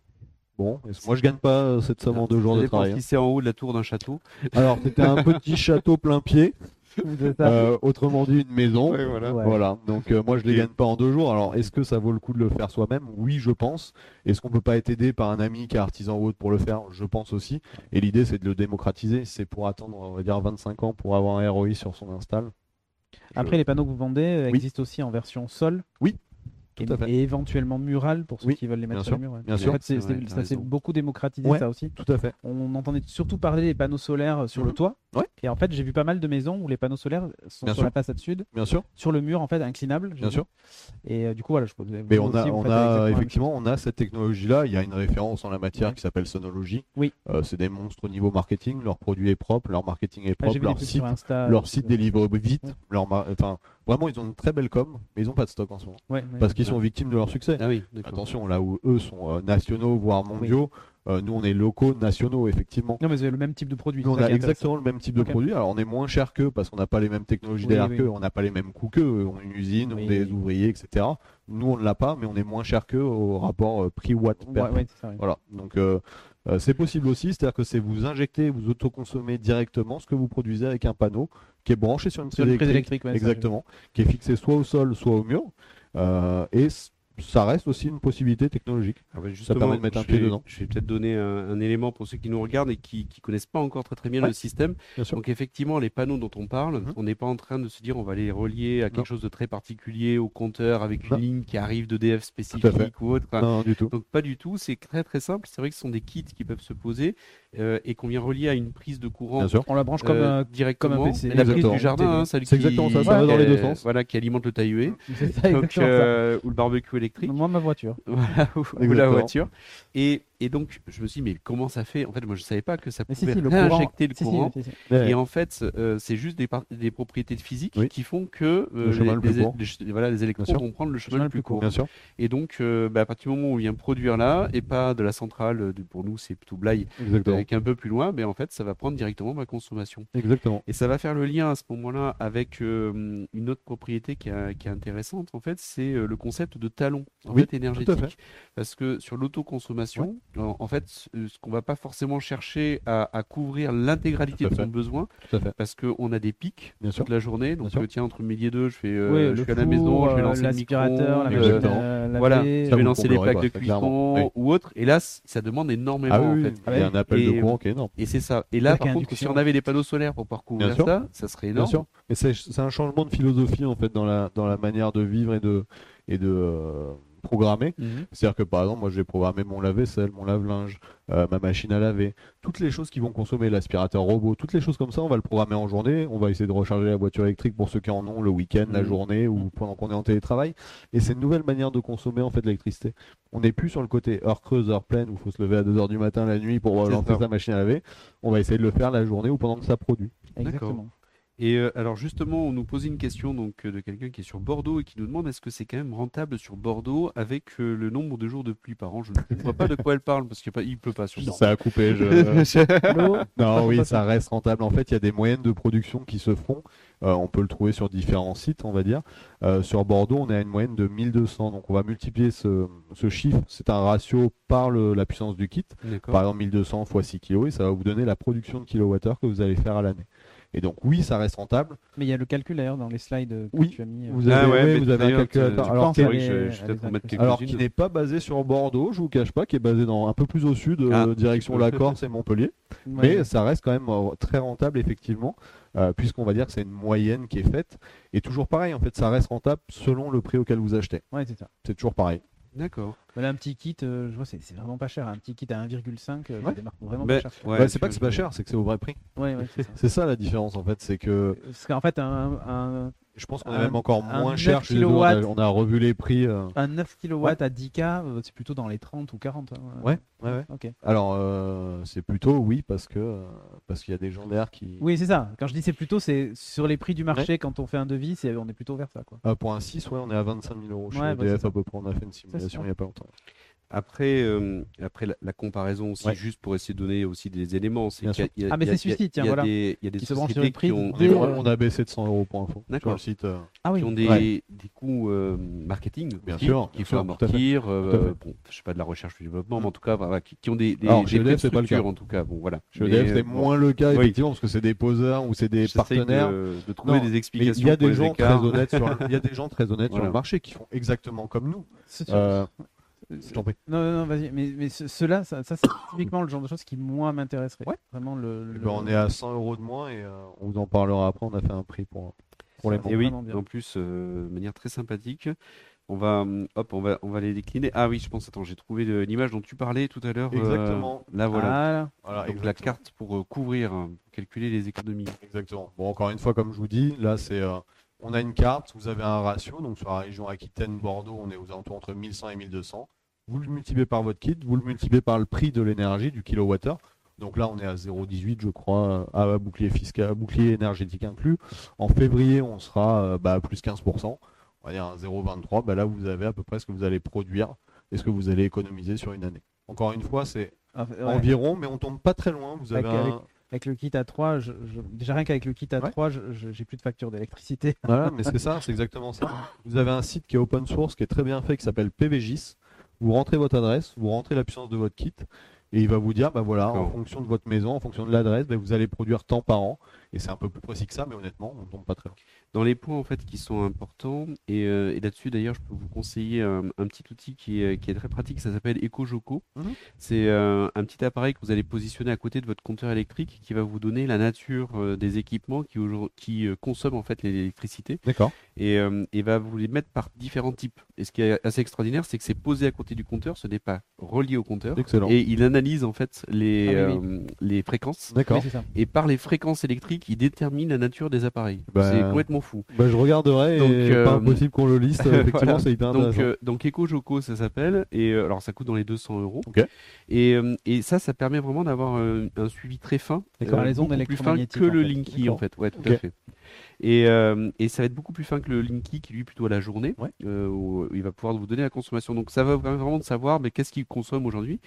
Bon, moi je gagne pas euh, cette somme en deux jours de travail. hein.
Si c'est en haut de la tour d'un château. *laughs*
Alors c'était un petit château plein pied, *laughs* euh, autrement dit une maison.
voilà.
Ouais.
Voilà, donc euh, moi je les gagne pas en deux jours. Alors est-ce que ça vaut le coup de le faire soi-même? Oui, je pense. Est-ce qu'on peut pas être aidé par un ami qui est artisan ou autre pour le faire? Je pense aussi. Et l'idée c'est de le démocratiser. C'est pour attendre, on va dire 25 ans pour avoir un ROI sur son install.
Après, les panneaux que vous vendez euh,
Oui.
existent aussi en version sol?
Oui,
et,
tout à fait.
et éventuellement mural pour ceux
Oui,
qui veulent les mettre sur
sûr,
le mur. ouais.
bien
En
sûr.
fait, c'est- ça s'est beaucoup démocratisé
Ouais.
ça aussi.
Tout à fait.
On entendait surtout parler des panneaux solaires euh, sur le
Mhm.
toit.
Ouais.
Et en fait, j'ai vu pas mal de maisons où les panneaux solaires sont
Bien
sur
sûr.
la façade sud,
Bien sûr,
sur le mur en fait, inclinable.
bien sûr.
Et euh, du coup, voilà, je posais.
Mais
vous
on a,
aussi,
on a effectivement, on a cette technologie-là. Il y a une référence en la matière qui s'appelle Sonology.
Oui.
Euh, c'est des monstres au niveau marketing. Leur produit est propre, leur marketing est propre, leur site leur site délivre vite. Leur enfin, vraiment, ils ont une très belle com, mais ils n'ont pas de stock en ce moment.
ouais, ouais.
Parce qu'ils sont victimes de leur succès.
Ah oui.
Attention, là où eux sont euh, nationaux, voire mondiaux, euh, nous on est locaux, nationaux, effectivement.
Non, mais c'est le même type de produit.
Nous on a exactement le même type de produit. Alors on est moins cher qu'eux parce qu'on n'a pas les mêmes technologies
Oui,
derrière
oui.
qu'eux, on n'a pas les mêmes coûts qu'eux, on a une usine,
Oui,
on a des
oui.
ouvriers, etc. Nous on ne l'a pas, mais on est moins cher qu'eux au rapport euh, prix-watt.
Ouais, ouais, c'est ça, ouais.
Voilà, donc euh, euh, c'est possible aussi, c'est-à-dire que c'est vous injecter, vous autoconsommer directement ce que vous produisez avec un panneau qui est branché sur une prise
une prise
électrique.
électrique, ouais, ça,
Exactement, qui est fixé soit au sol, soit au mur. Euh, et ça reste aussi une possibilité technologique.
Ah
Ça permet de mettre un pied
vais-
dedans.
Je vais peut-être donner un, un élément pour ceux qui nous regardent et qui ne connaissent pas encore très très bien
Ouais.
le système.
Bien.
Donc effectivement, les panneaux dont on parle,
Mhm.
on n'est pas en train de se dire on va les relier à quelque
Non.
chose de très particulier au compteur avec une ligne qui arrive d'EDF
fait.
spécifique ou autre. Enfin,
non, du tout.
donc pas du tout, c'est très très simple. C'est vrai que ce sont des kits qui peuvent se poser euh, et qu'on vient relier à une prise de courant
Bien sûr.
On la branche comme
euh,
un.
directement.
comme un PC.
La prise du jardin, hein, celle
C'est
qui-
exactement ça, ça
va
dans les deux sens.
Voilà, qui alimente le taillué.
C'est ça,
Donc,
exactement ça.
euh, ou le barbecue électrique.
Moi, ma voiture. *laughs*
Voilà, ou, ou la voiture. Et, et donc, je me suis dit, mais comment ça fait? En fait, moi, je savais pas que ça
si,
pouvait
si, le courant.
réinjecter le
Si, si,
courant.
si, si.
Ouais.
Et en fait, euh, c'est juste des, propriétés physiques
Oui.
qui font que euh,
Le
les,
le plus
les-
court.
les ch- voilà, les électrons vont prendre le chemin le plus court.
Bien sûr.
Et donc, euh, bah, à partir du moment où on vient produire là, et pas de la centrale, de- pour nous, c'est tout Blaye,
Exactement.
avec un peu plus loin, mais en fait, ça va prendre directement ma consommation.
Exactement.
Et ça va faire le lien à ce moment-là avec euh, une autre propriété qui, a- qui est intéressante, en fait, c'est le concept de talon en
Oui,
fait, énergétique.
fait.
Parce que sur l'autoconsommation, en, en fait, euh, ce qu'on va pas forcément chercher à, à couvrir l'intégralité de son besoin, parce qu'on a des pics
Bien sûr.
toute la journée. Donc, euh, tiens, entre midi et deux, je, fais, euh,
Oui,
je suis à la maison, je vais
euh,
lancer le
l'aspirateur, la
micro,
machine
euh, voilà, je vais lancer les plaques de cuisson
Oui.
ou autre. Et là, ça demande énormément,
Ah oui,
en
oui,
fait.
il y a un appel
Et-
de courant qui est énorme.
Et c'est ça. Et là, par contre, si on avait des panneaux solaires pour pouvoir couvrir ça, ça serait
Bien
énorme.
sûr. Mais c'est c'est un changement de philosophie en fait dans la dans la manière de vivre et de et de programmer.
Mhm.
C'est-à-dire que par exemple, moi je vais programmer mon lave-vaisselle, mon lave-linge, euh, ma machine à laver, toutes les choses qui vont consommer l'aspirateur robot, toutes les choses comme ça, on va le programmer en journée. On va essayer de recharger la voiture électrique pour ceux qui en ont le week-end, la
Mhm.
journée ou pendant qu'on est en télétravail. Et c'est une nouvelle manière de consommer en fait de l'électricité. On n'est plus sur le côté heure creuse, heure pleine où il faut se lever à 2h du matin la nuit pour lancer sa machine à laver. On va essayer de le faire la journée ou pendant que ça produit.
Exactement.
Et euh, alors justement, on nous posait une question donc euh, de quelqu'un qui est sur Bordeaux et qui nous demande est-ce que c'est quand même rentable sur Bordeaux avec euh, le nombre de jours de pluie par an? Je ne vois pas de quoi elle parle parce qu'il y a pas- il pleut pas sur Bordeaux.
Ça a coupé. je- non, oui, ça reste rentable. En fait, il y a des moyennes de production qui se font. Euh, on peut le trouver sur différents sites, on va dire. Euh, sur Bordeaux, on est à une moyenne de 1200. Donc, on va multiplier ce, ce chiffre. C'est un ratio par le- la puissance du kit. Par exemple, 1200 fois 6 kg, et ça va vous donner la production de kilowattheure que vous allez faire à l'année. Et donc, oui, ça reste rentable.
Mais il y a le calcul d'ailleurs dans les slides que
Oui.
tu as mis. euh.
Vous avez,
Ah ouais, mais
vous avez un calculateur. Alors, qui
oui,
alors n'est pas basé sur Bordeaux, je vous cache pas, qui est basé dans un peu plus au sud, euh,
Ah.
direction la Corse et Montpellier. *laughs*
Ouais.
Mais ça reste quand même euh, très rentable effectivement, euh, puisqu'on va dire que c'est une moyenne qui est faite. Et toujours pareil, en fait, ça reste rentable selon le prix auquel vous achetez.
Ouais, c'est ça.
C'est toujours pareil.
D'accord.
Voilà un petit kit, euh, je vois, c'est c'est vraiment pas cher. Un petit kit à 1,5, euh, ça
Ouais.
démarre vraiment
Ben,
pas cher.
ouais,
Bah, c'est
tu-
pas que c'est pas cher, c'est que c'est au vrai prix.
Ouais, ouais, c'est ça.
C'est ça la différence en fait, c'est que
Parce qu'en fait, un, un,
je pense qu'on est
Un-
même encore
un
moins
9
cher chez deux. On a,
kilowatts.
on a revu les prix. euh.
un 9 kW à 10K, euh, c'est plutôt dans les 30 ou 40. hein.
Ouais, ouais, ouais.
Ok.
Alors euh, c'est plutôt oui parce que euh, parce qu'il y a des gens derrière qui.
Oui, c'est ça. Quand je dis c'est plutôt, c'est sur les prix du marché, quand on fait un devis, c'est on est plutôt vers ça. Quoi.
Pour un 6, ouais, on est à 25 000 euros chez
Ouais, bah,
EDF
c'est
à peu près. On a fait une simulation il y a pas longtemps.
Après, euh, après la, la comparaison aussi,
Ouais.
juste pour essayer de donner aussi des éléments, c'est qu'il y a- il y a-
Ah, mais c'est celui-ci, tiens,
il y a
voilà.
des- Il y a des
Qui se branche sur
sociétés
le prix
qui ont,
de-
On, a baissé de 100 euros pour info sur le site. euh.
Ah oui.
qui ont des,
Ouais.
des coûts euh, marketing
Bien
aussi,
sûr,
qu'il
bien
faut amortir, euh, bon, je sais pas de la recherche et du développement, mais en tout cas, voilà, qui, qui ont des, des,
Alors,
des
EDF, pas le cas.
en tout cas, bon voilà.
Chez EDF,
euh,
c'est
bon,
moins le cas
Oui.
effectivement parce que c'est des poseurs ou c'est des partenaires.
de, trouver des explications.
il y a *laughs* des gens très honnêtes sur, il y a des gens très honnêtes sur
Voilà.
le marché qui font exactement comme nous. Euh.
Non, non, non, vas-y. Mais, mais ce- ceux-là, ça, ça, c'est *coughs* typiquement le genre de choses qui, moi, m'intéresserait.
Ouais.
Vraiment, le.
Eh
le-
ben, on est à 100 euros de moins et euh, on vous en parlera après. On a fait un prix pour, pour les.
Et oui,
vraiment bien.
en plus, euh, de manière très sympathique. On va, hum, hop, on va, on va les décliner. Ah oui, je pense, attends, j'ai trouvé le- l'image dont tu parlais tout à l'heure. euh,
Exactement.
là, voilà.
Voilà.
Voilà,
Donc la
exactement.
carte pour euh, couvrir, euh, calculer les économies.
Exactement. Bon, encore une fois, comme je vous dis, là, c'est, euh, on a une carte, vous avez un ratio. Donc, sur la région Aquitaine-Bordeaux, on est aux alentours entre 1100 et 1200. Vous le multipliez par votre kit, vous le multipliez par le prix de l'énergie, du kilowattheure. Donc là, on est à 0,18, je crois, à bouclier fiscal, bouclier énergétique inclus. En février, on sera euh, bah, à plus 15%. On va dire un 0,23. Bah, là, vous avez à peu près ce que vous allez produire et ce que vous allez économiser sur une année. Encore une fois, c'est
Ah, ouais.
environ, mais on tombe pas très loin. Vous avez
Avec-
un-
avec- Avec le kit A3, je, je- déjà rien qu'avec le kit A3,
Ouais.
je- je- j'ai plus de facture d'électricité.
Voilà, mais c'est ça, c'est exactement ça. Vous avez un site qui est open source, qui est très bien fait, qui s'appelle PVGIS. Vous rentrez votre adresse, vous rentrez la puissance de votre kit, et il va vous dire, bah voilà, en fonction de votre maison, en fonction de l'adresse, bah, vous allez produire tant par an. Et c'est un peu plus précis que ça, mais honnêtement, on tombe pas très loin.
Dans les points en fait qui sont importants, et, euh, et là-dessus d'ailleurs je peux vous conseiller un, un petit outil qui est, qui est très pratique, ça s'appelle EcoJoco.
Mhm.
C'est euh, un petit appareil que vous allez positionner à côté de votre compteur électrique qui va vous donner la nature euh, des équipements qui, euh, consomment en fait l'électricité
D'accord.
et, euh, et va vous les mettre par différents types. Et ce qui est assez extraordinaire, c'est que c'est posé à côté du compteur, ce n'est pas relié au compteur.
Excellent.
Et il analyse en fait les,
Ah oui,
euh, les fréquences.
D'accord.
Oui.
Et par les fréquences électriques, il détermine la nature des appareils.
Bah,
C'est complètement fou.
Bah, je regarderai,
Donc,
et
euh,
pas impossible qu'on le liste. *laughs* Effectivement,
voilà.
c'est hyper
Donc,
intéressant.
euh, donc EcoJoco, ça s'appelle. Et euh, alors, ça coûte dans les 200 euros. Et, euh, et ça, ça permet vraiment d'avoir euh, un suivi très fin.
D'accord, les ondes
plus fin que
en
le. Linky, en fait. Ouais, tout à fait. Et, euh, et ça va être beaucoup plus fin que le Linky, qui lui plutôt à la journée,
Ouais.
euh, où il va pouvoir vous donner la consommation. Donc, ça va permettre vraiment de savoir mais qu'est-ce qu'il consomme aujourd'hui.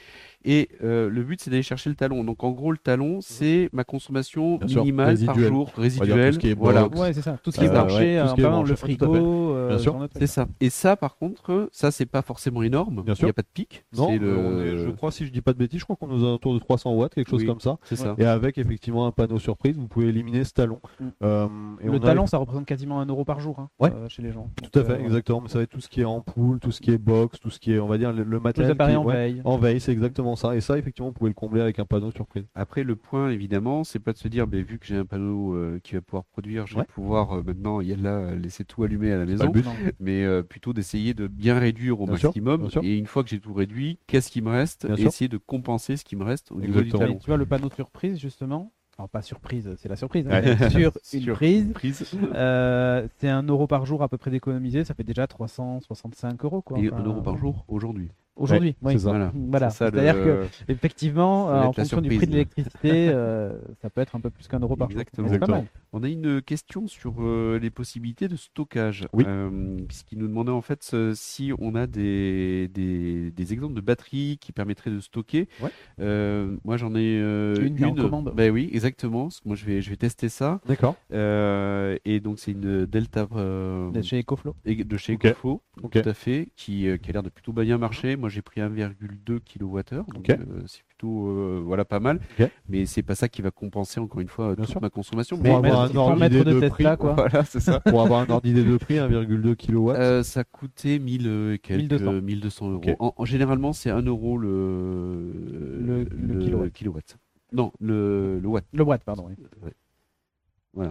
Et euh, le but, c'est d'aller chercher le talon. Donc, en gros, le talon, c'est ma consommation
Bien sûr,
minimale par
résiduelle.
jour,
tout
résiduelle.
ce qui est
voilà.
Ouais, c'est ça. Tout ce
Euh,
qui est
ouais,
tout branché,
le
tout
frigo, euh.
C'est ça. Et ça, par contre, ça, c'est pas forcément énorme.
Bien
Il n'y a pas de pic.
Non,
C'est le-
euh, on est- je crois, si je dis pas de bêtises, je crois qu'on est aux alentours de 300 watts, quelque chose
Oui.
comme ça.
C'est ça.
Et avec effectivement un panneau surprise, vous pouvez éliminer ce talon.
Mm.
On
Le
a-
talon, ça représente quasiment un euro par jour hein,
Ouais.
euh, chez les gens.
Tout à fait,
euh,
exactement. Mais ça va être tout ce qui est ampoule, tout ce qui est box, tout ce qui est, on va dire, le, le matériel.
les appareils
qui-
en
ouais,
veille.
En veille, c'est exactement ça. Et ça, effectivement, vous pouvez le combler avec un panneau surprise.
Après, le point, évidemment, c'est pas de se dire, ben, vu que j'ai un panneau euh, qui va pouvoir produire, je vais
Ouais.
pouvoir euh, maintenant, il y a là, laisser tout allumer à la
pas
maison,
le but.
Non.
mais euh, plutôt d'essayer de bien réduire au
Bien
maximum.
sûr.
Et une fois que j'ai tout réduit, qu'est-ce qui me reste?
Bien
Et
sûr.
essayer de compenser ce qui me reste au niveau du talon.
tu vois, le panneau de surprise, justement. Alors, pas surprise, c'est la surprise. hein,
Ouais.
sur *laughs* une prise,
Prise.
euh, c'est un euro par jour à peu près d'économiser. Ça fait déjà 365 euros. Quoi.
Et
Enfin,
un euro par jour aujourd'hui.
Aujourd'hui,
Ouais,
oui.
c'est ça.
Voilà.
Voilà.
C'est ça, le-
C'est-à-dire que effectivement, euh, en fonction du prix de l'électricité, euh, ça peut être un peu plus qu'un euro par.
Exactement.
Exactement.
On a une question sur euh, les possibilités de stockage.
Oui.
Euh, puisqu'il nous demandait en fait si on a des, des, des exemples de batteries qui permettraient de stocker.
Ouais.
Euh, moi j'en ai euh,
Une en commande.
Ben oui, exactement. Moi je vais, je vais tester ça.
D'accord.
Euh, et donc c'est une Delta euh,
De Chez EcoFlow.
de chez. Ecoflow, tout à fait, qui, euh, qui a l'air de plutôt bien marcher. Moi j'ai pris 1,2 kWh, donc euh, c'est plutôt euh, voilà pas mal. Mais c'est pas ça qui va compenser encore une fois
Bien
toute ma consommation.
Pour
Mais-
avoir un
Pour
ordre d'idée
de
prix,
là, quoi. *laughs*
voilà, c'est ça.
Pour avoir un ordre d'idée de prix, 1,2 kW.
Euh, ça coûtait 1000 euh, et quelques,
1200.
1200 euros. En, en- généralement, c'est 1 euro le,
Le- le kilowatt.
Non, le, le watt.
Le boîte, pardon. oui.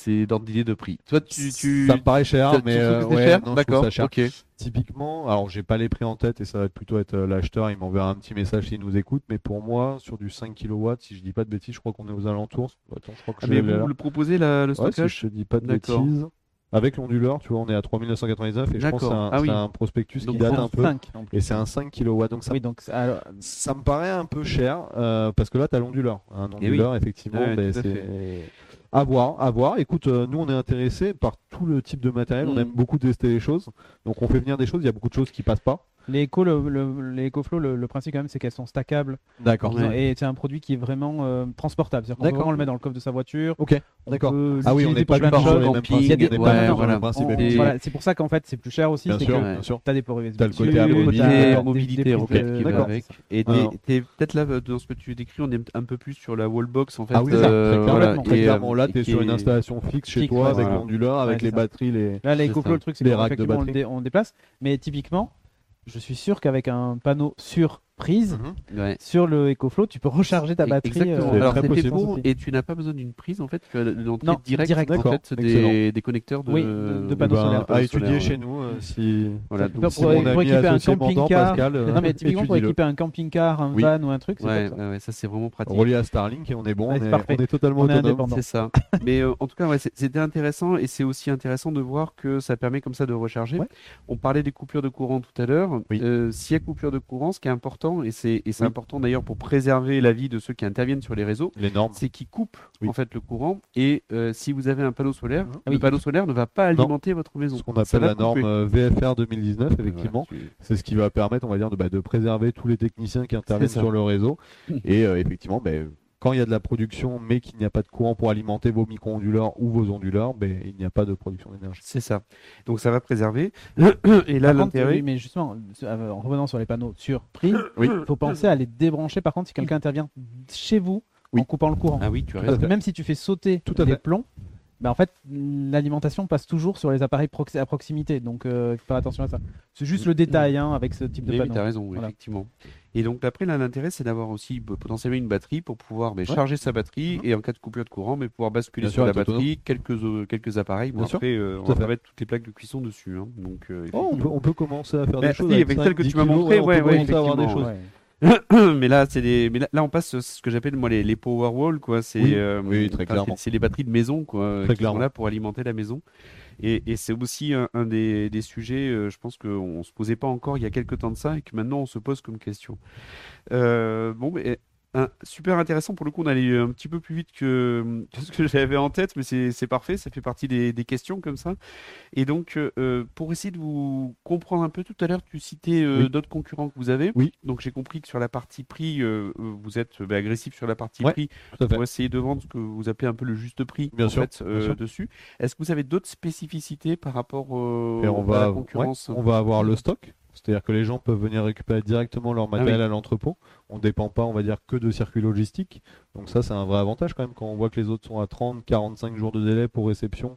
C'est d'ordre d'idée de prix. Toi, tu. tu...
Ça me paraît cher,
ça-
mais euh, ouais,
cher
non,
D'accord,
ça cher.
ok.
Typiquement, alors j'ai pas les prix en tête et ça va plutôt être euh, l'acheteur, il m'enverra un petit message s'il nous écoute, mais pour moi, sur du 5 kW, si je dis pas de bêtises, je crois qu'on est aux alentours. Attends, je crois que
Ah,
je
mais vous, le proposez, la- le
Ouais, si
stockage
je dis pas de
D'accord.
bêtises. Avec l'onduleur, tu vois, on est à 3999 et je pense que c'est
D'accord.
un,
Ah oui.
c'est un prospectus
Donc,
qui date un peu.
5 en plus.
Et c'est un 5 kW, donc ça,
Oui, donc c'est- alors,
ça me paraît un peu cher euh, parce que là, tu as l'onduleur. Un
Eh oui.
onduleur, effectivement,
à
c'est. À voir, à voir. Écoute, euh, nous on est intéressés par tout le type de matériel. On
Mm.
aime beaucoup tester les choses. Donc on fait venir des choses. Il y a beaucoup de choses qui passent pas.
Les éco, le, le- les EcoFlow, le, le principe quand même, c'est qu'elles sont stackables.
D'accord.
Ouais.
Et c'est un produit qui est vraiment euh, transportable. C'est-à-dire qu'on peut
D'accord.
vraiment le mettre dans le coffre de sa voiture.
Ok. D'accord. Ah oui, on n'est pas les mêmes
camping,
il y a des-
on n'est
ouais,
pas du tout sur
voilà.
le
c'est pour ça qu'en fait c'est plus cher aussi.
Bien
c'est
sûr,
que
bien sûr.
T'as des ports USB
T'as le côté mobilité,
Mobilité, qui va avec. Et t'es- t'es peut-être là euh, dans ce que tu décris, on est un peu plus sur la wallbox en fait.
Ah oui, c'est ça,
euh,
très clairement.
euh,
Là,
et
tu es
qui
sur une installation fixe chez toi avec l'onduleur, avec les batteries, les.
Là, les le truc, c'est
Les
qu'on on, le le déplace. Mais typiquement, je suis sûr qu'avec un panneau sur prise,
Ouais.
sur le EcoFlow, tu peux recharger ta batterie.
Exactement.
euh,
Alors pour et tu n'as pas besoin d'une prise en fait, tu as l'entrée
Non,
directe
direct.
en fait des, des connecteurs de,
Oui, de- de
Eh
panneaux
ben,
solaires.
à
panneaux
étudier
solaires,
chez nous. euh, si
Voilà,
Pour-
donc
si
pour-
mon
pour
ami
équiper un camping-car.
Pascal, euh,
Non, mais typiquement pour équiper un camping-car, un
Oui.
van ou un truc, c'est
ouais,
top, ça.
ouais, ouais, ça c'est vraiment pratique.
relié à Starlink et on est bon,
Ouais,
on,
c'est
est,
parfait.
on est totalement
On est
autonome.
indépendant.
C'est ça. *laughs* Mais euh, en tout cas, c'était intéressant et c'est aussi intéressant de voir que ça permet comme ça de recharger. On parlait des coupures de courant tout à l'heure. S'il y a coupure de courant, ce qui est important, et c'est et c'est
Oui.
important d'ailleurs pour préserver la vie de ceux qui interviennent sur les réseaux,
Les normes.
c'est qu'ils coupent
Oui.
en fait le courant et euh, si vous avez un panneau solaire,
Ah
le
oui.
panneau solaire ne va pas alimenter votre maison.
Ce qu'on appelle la norme
couper.
euh, VFR 2019, effectivement.
Voilà, tu-
C'est ce qui va permettre, on va dire, de, bah, de préserver tous les techniciens qui interviennent sur le réseau. *laughs* Et euh, effectivement, ben, quand il y a de la production, mais qu'il n'y a pas de courant pour alimenter vos micro-onduleurs ou vos onduleurs, ben, il n'y a pas de production d'énergie.
C'est ça. Donc ça va préserver. Et là, l'intérêt.
oui, mais justement, euh, en revenant sur les panneaux sur
Oui.
il faut penser à les débrancher par contre si quelqu'un intervient chez vous
Oui.
en coupant le courant.
Ah oui, tu as
Parce
raison.
que même si tu fais sauter
Tout à
les
fait.
plombs, bah en fait, l'alimentation passe toujours sur les appareils proxi- à proximité. Donc, euh, il faut faire attention à ça. C'est juste le détail hein, avec ce type de
Mais oui,
panneau.
tu as raison,
Voilà.
effectivement. Et donc après, l'intérêt, c'est d'avoir aussi bah, potentiellement une batterie pour pouvoir bah,
Ouais.
charger sa batterie et en cas de coupure de courant, mais pouvoir basculer
Bien
sur
sûr,
la batterie, quelques, euh, quelques appareils. Bon,
Bien sûr,
après, euh, on va mettre toutes les plaques de cuisson dessus. hein. Donc, euh,
Oh, on, peut,
effectivement.
on peut commencer à faire
Bah,
des choses.
si, avec
cinq,
celle que
10
tu m'as
kilos,
montré,
on
ouais,
peut
ouais,
commencer à avoir des
effectivement,
choses. *coughs*
Mais là, c'est des... mais là, là, on passe ce que j'appelle moi les, les Powerwall, quoi. C'est
Oui,
euh,
oui, très clairement.
c'est- les batteries de maison, quoi,
Très
qui
clairement.
sont là pour alimenter la maison. Et, et c'est aussi un, un des, des sujets, euh, je pense qu'on se posait pas encore il y a quelques temps de ça et que maintenant on se pose comme question. Euh, bon, mais un- super intéressant. Pour le coup, on allait un petit peu plus vite que, *laughs* que ce que j'avais en tête, mais c'est parfait. Ça fait partie des, des questions comme ça. Et donc, euh, pour essayer de vous comprendre un peu, tout à l'heure, tu citais euh,
Oui.
d'autres concurrents que vous avez.
Oui.
Donc, j'ai compris que sur la partie prix, euh, vous êtes bah, agressif sur la partie
Ouais,
prix pour essayer de vendre ce que vous appelez un peu le juste prix
Bien
en
sûr,
fait,
bien sûr.
dessus. Est-ce que vous avez d'autres spécificités par rapport
Et on
à
va,
la
ouais,
concurrence
on va avoir le stock. C'est-à-dire que les gens peuvent venir récupérer directement leur matériel
Ah oui.
à l'entrepôt. On ne dépend pas, on va dire, que de circuits logistiques. Donc ça, c'est un vrai avantage quand même. Quand on voit que les autres sont à 30, 45 jours de délai pour réception,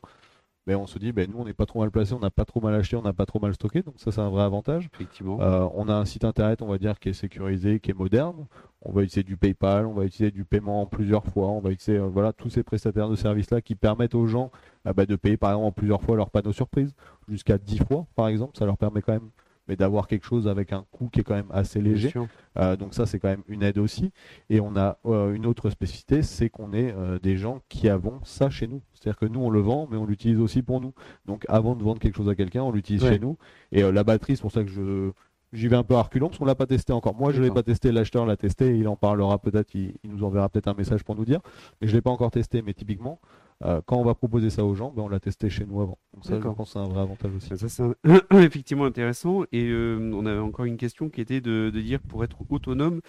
ben, on se dit, ben, nous, on n'est pas trop mal placé, on n'a pas trop mal acheté, on n'a pas trop mal stocké. Donc ça, c'est un vrai avantage.
Effectivement.
Euh, on a un site internet, on va dire, qui est sécurisé, qui est moderne. On va utiliser du PayPal, on va utiliser du paiement en plusieurs fois, on va utiliser euh, voilà, tous ces prestataires de services-là qui permettent aux gens ah bah, de payer par exemple en plusieurs fois leur panneau surprise, jusqu'à 10 fois par exemple. Ça leur permet quand même mais d'avoir quelque chose avec un coût qui est quand même assez léger. Euh, donc ça, c'est quand même une aide aussi. Et on a euh, une autre spécificité, c'est qu'on est euh, des gens qui avons ça chez nous. C'est-à-dire que nous, on le vend, mais on l'utilise aussi pour nous. Donc avant de vendre quelque chose à quelqu'un, on l'utilise
Ouais.
chez nous. Et la batterie, c'est pour ça que je J'y vais un peu à reculons parce qu'on l'a pas testé encore. Moi, je l'ai pas testé, l'acheteur l'a testé, il en parlera peut-être, il, il nous enverra peut-être un message pour nous dire. Mais je l'ai pas encore testé, mais typiquement, euh, quand on va proposer ça aux gens, ben, on l'a testé chez nous avant. Donc ça, je pense que c'est un vrai avantage aussi.
Ça, c'est un- *clears throat* effectivement intéressant. Et euh, on avait encore une question qui était de, de dire pour être autonome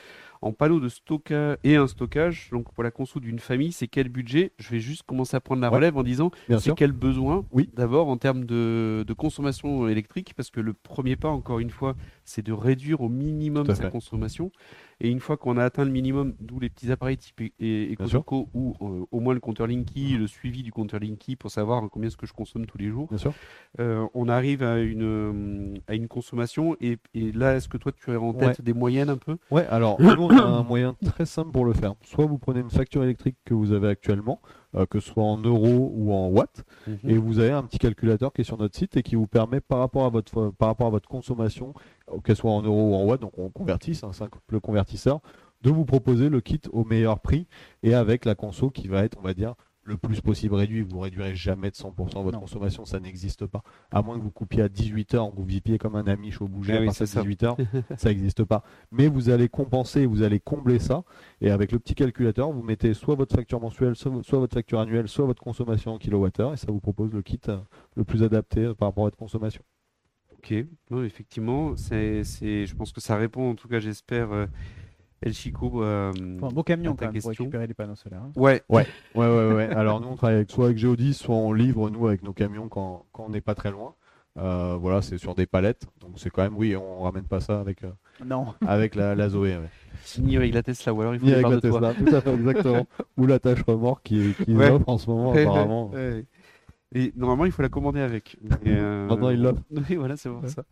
en panneau de stockage et un stockage, donc pour la conso d'une famille, c'est quel budget? Je vais juste commencer à prendre la
Ouais.
relève en disant c'est quel besoin
Oui.
d'abord en termes de, de consommation électrique, parce que le premier pas, encore une fois, c'est de réduire au minimum sa
fait.
consommation. Et une fois qu'on a atteint le minimum, d'où les petits appareils type e- e-. EcoSoco ou euh, au moins le compteur Linky, le suivi du compteur Linky pour savoir combien est-ce que je consomme tous les jours.
Bien sûr.
Euh, on arrive à une, euh, à une consommation et, et là, est-ce que toi tu as en tête
Ouais.
des moyennes un peu?
Ouais, alors *coughs* on a un moyen très simple pour le faire. Soit vous prenez une facture électrique que vous avez actuellement, euh, que ce soit en euros ou en watts, et vous avez un petit calculateur qui est sur notre site et qui vous permet par rapport à votre par rapport à votre consommation, euh, qu'elle soit en euros ou en watts, donc on convertit, c'est un simple convertisseur, de vous proposer le kit au meilleur prix et avec la conso qui va être, on va dire, le plus possible réduit. Vous réduirez jamais de 100% votre
Non.
consommation, ça n'existe pas. À moins que vous coupiez à 18 heures, que vous viviez comme un ami au bouger
Ah
à
oui,
partir
c'est
de
ça.
18 heures, *laughs* ça n'existe pas. Mais vous allez compenser, vous allez combler ça. Et avec le petit calculateur, vous mettez soit votre facture mensuelle, soit, soit votre facture annuelle, soit votre consommation en kilowattheure, et ça vous propose le kit euh, le plus adapté euh, par rapport à votre consommation.
Ok, non, effectivement, c'est, c'est, je pense que ça répond, en tout cas, j'espère, euh, El Chico. euh,
un beau camion quand même pour récupérer les panneaux solaires. hein.
Ouais,
Ouais, ouais, ouais, ouais. Alors nous, on travaille avec, soit avec Geodis, soit on livre nous avec nos camions quand, quand on n'est pas très loin. Euh, voilà, c'est sur des palettes, donc c'est quand même, oui, on ramène pas ça avec, euh,
Non. *laughs*
avec la, la Zoé. ouais.
ni avec la Tesla, ou alors il faut
Ni avec la
de toi.
Tesla, tout à fait, exactement. *laughs* Ou la tâche remorque qui, qui
Ouais.
offre en ce moment,
Ouais,
apparemment.
ouais, ouais. Et normalement, il faut la commander avec. Et, euh, *laughs*
Maintenant, il l'offre.
Oui, voilà, c'est pour
Ouais.
ça.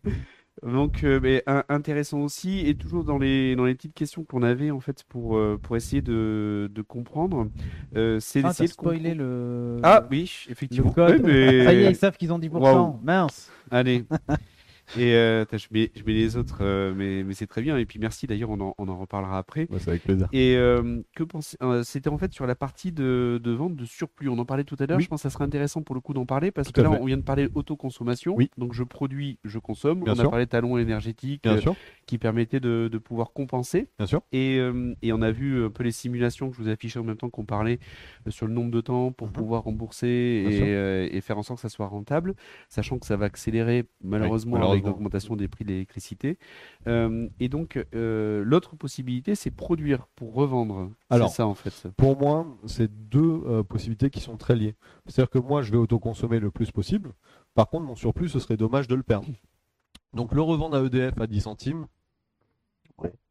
Donc, euh, mais, un- intéressant aussi, et toujours dans les, dans les petites questions qu'on avait, en fait, pour, euh, pour essayer de, de comprendre, euh, c'est
Ah,
d'essayer de
spoilé le.
Ah, oui,
le
effectivement.
code.
Ouais, mais-
Ça y est, ils savent qu'ils ont 10%.
Waouh.
Mince.
Allez. *laughs* Et euh, je, mets, je mets les autres, euh, mais, mais c'est très bien. Et puis merci d'ailleurs, on en, on en reparlera après.
Ouais, c'est avec plaisir.
Et euh, que pensez- euh, c'était en fait sur la partie de, de vente de surplus. On en parlait tout à l'heure.
Oui.
Je pense que ça serait intéressant pour le coup d'en parler parce
Tout
que là,
fait.
on vient de parler autoconsommation.
Oui.
Donc je produis, je consomme.
Bien
on a parlé talon énergétique
Bien
euh,
sûr,
qui permettait de, de pouvoir compenser.
bien sûr.
Et, euh, et on a vu un peu les simulations que je vous affichais en même temps qu'on parlait sur le nombre de temps pour
Mhm.
pouvoir rembourser et, euh, et faire en sorte que ça soit rentable, sachant que ça va accélérer malheureusement, avec
malheureusement.
L'augmentation des prix de l'électricité. Euh, et donc euh, l'autre possibilité, c'est produire pour revendre.
Alors,
c'est ça en fait.
Pour moi, c'est deux euh, possibilités qui sont très liées. C'est-à-dire que moi, je vais autoconsommer le plus possible. Par contre, mon surplus, ce serait dommage de le perdre. Donc, le revendre à EDF à 10 centimes,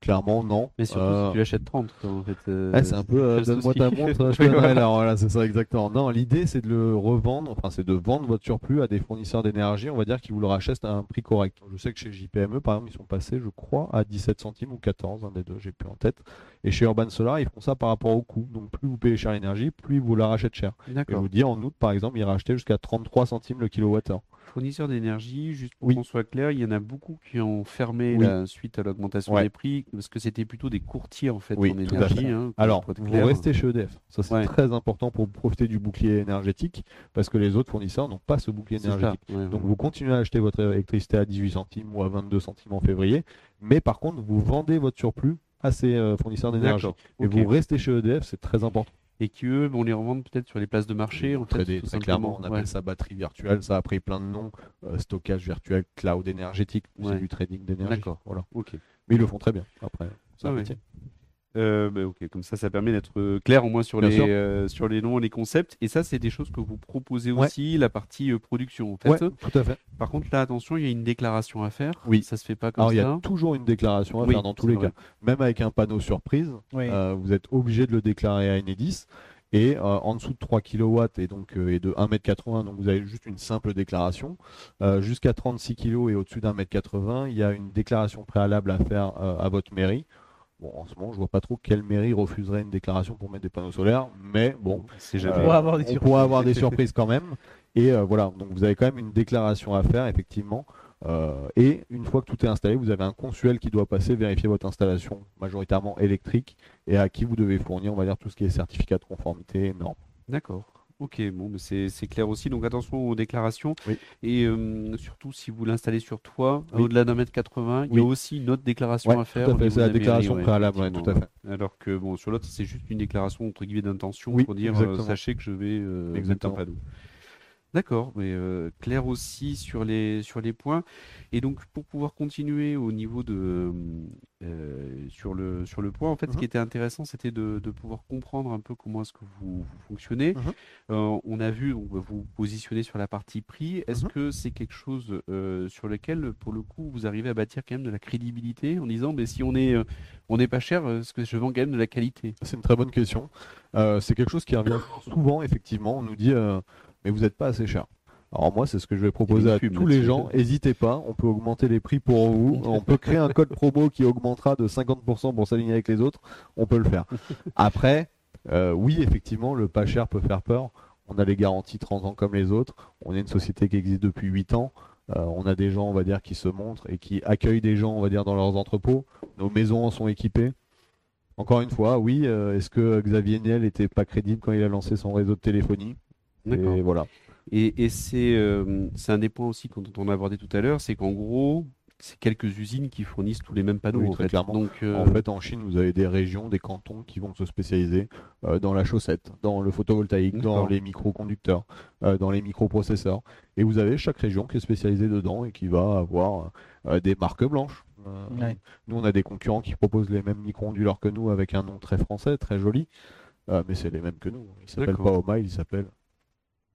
clairement, non.
Mais surtout
Euh,
si tu l'achètes 30. quoi, en fait, euh,
c'est un peu euh, donne-moi ta montre, *laughs* je te
Oui,
donnerai
voilà.
c'est ça exactement. Non, l'idée c'est de le revendre, enfin c'est de vendre votre surplus à des fournisseurs d'énergie, on va dire qui vous le rachètent à un prix correct. Je sais que chez JPME par exemple, ils sont passés, je crois, à 17 centimes ou 14, un des deux, j'ai plus en tête. Et chez Urban Solar, ils font ça par rapport au coût. Donc plus vous payez cher l'énergie, plus ils vous la rachètent cher. Et je vous dis en août par exemple, ils rachetaient jusqu'à 33 centimes le kilowattheure.
Fournisseurs d'énergie, juste pour
Oui.
qu'on soit clair, il y en a beaucoup qui ont fermé
Oui.
la suite à l'augmentation
Ouais.
des prix parce que c'était plutôt des courtiers en fait
Oui,
en énergie. hein,
Alors, vous restez chez EDF. Ça, c'est
Ouais.
très important pour profiter du bouclier énergétique parce que les autres fournisseurs n'ont pas ce bouclier énergétique.
ouais,
Donc vous continuez à acheter votre électricité à 18 centimes ou à 22 centimes en février, mais par contre vous vendez votre surplus à ces euh, fournisseurs d'énergie. Et vous restez chez EDF, c'est très important.
Et qui eux vont les revendre peut-être sur les places de marché en
Très,
fait,
dé-
tout
très clairement, on appelle
Ouais.
ça batterie virtuelle, ça a pris plein de noms, euh, stockage virtuel, cloud énergétique, c'est du trading d'énergie.
D'accord.
Voilà.
Ok.
Mais ils le font très bien après.
Ah ouais. Euh, bah, ok, comme ça, ça permet d'être euh, clair au moins sur
Bien
les euh, sur les noms, les concepts. Et ça, c'est des choses que vous proposez
Ouais.
aussi, la partie euh, production. En fait,
Ouais, tout à fait.
par contre, là, attention, il y a une déclaration à faire.
Oui.
Ça se fait pas comme
Alors il y
ça.
a toujours une déclaration à
Oui,
faire dans tous les
vrai.
cas. Même avec un panneau surprise,
Oui.
Euh, vous êtes obligé de le déclarer à Enedis. Et euh, en dessous de 3 kW et, donc, euh, et de 1m80, donc vous avez juste une simple déclaration. Euh, Jusqu'à 36 kg et au-dessus d'un mètre 80, il y a une déclaration préalable à faire euh, à votre mairie. Bon, en ce moment, je vois pas trop quelle mairie refuserait une déclaration pour mettre des panneaux solaires, mais bon,
C'est
euh,
jamais.
pourra avoir des
on
surprises.
pourra avoir des *laughs* surprises quand même. Et euh, voilà, donc vous avez quand même une déclaration à faire, effectivement. Euh, et une fois que tout est installé, vous avez un consuel qui doit passer vérifier votre installation, majoritairement électrique, et à qui vous devez fournir, on va dire, tout ce qui est certificat de conformité, normes.
D'accord. Ok, bon, mais c'est c'est clair aussi. Donc attention aux déclarations.
Oui.
Et euh, surtout, si vous l'installez sur toit,
Oui.
au-delà d'un mètre 80, il y
Oui.
a aussi une autre déclaration
Ouais,
à faire.
tout à
au
fait,
niveau
c'est la
mairie,
déclaration
ouais,
préalable, ouais, tout à
effectivement.
fait.
Alors que bon, sur l'autre, c'est juste une déclaration entre guillemets d'intention
Oui,
pour dire euh,
exactement.
sachez que je vais euh, mettre un
Exactement.
panneau. D'accord, mais euh, clair aussi sur les sur les points. Et donc pour pouvoir continuer au niveau de euh, sur le sur le point, en fait, ce
Mhm.
qui était intéressant, c'était de, de pouvoir comprendre un peu comment est-ce que vous, vous fonctionnez.
Mhm.
Euh, on a vu, donc, vous vous positionnez sur la partie prix. Est-ce
Mhm.
que c'est quelque chose euh, sur lequel, pour le coup, vous arrivez à bâtir quand même de la crédibilité en disant, mais si on est euh, on n'est pas cher, euh, est-ce que je vends quand même de la qualité?
C'est une très bonne question. Euh, c'est quelque chose qui revient souvent, effectivement. On nous dit, euh, mais vous n'êtes pas assez cher. Alors moi, c'est ce que je vais proposer à tous les gens. N'hésitez pas, on peut augmenter les prix pour vous. *laughs* On peut créer un code promo qui augmentera de 50% pour s'aligner avec les autres. On peut le faire. *laughs* Après, euh, oui, effectivement, le pas cher peut faire peur. On a les garanties 30 ans comme les autres. On est une société qui existe depuis 8 ans. Euh, on a des gens, on va dire, qui se montrent et qui accueillent des gens, on va dire, dans leurs entrepôts. Nos maisons en sont équipées. Encore une fois, oui, euh, est-ce que Xavier Niel était pas crédible quand il a lancé son réseau de téléphonie? Et voilà.
Et, et c'est euh, c'est un des points aussi qu'on on a abordé tout à l'heure, c'est qu'en gros, c'est quelques usines qui fournissent tous les mêmes panneaux
Oui,
en
très
fait.
clairement.
Donc, euh,
En fait, en Chine, vous avez des régions, des cantons qui vont se spécialiser euh, dans la chaussette, dans le photovoltaïque, dans les microconducteurs, euh, dans les microprocesseurs. Et vous avez chaque région qui est spécialisée dedans et qui va avoir euh, des marques blanches. Euh,
Ouais.
Nous, on a des concurrents qui proposent les mêmes micro-onduleurs que nous avec un nom très français, très joli. Euh, mais c'est les mêmes que nous. Ils s'appellent pas. Oma, ils s'appellent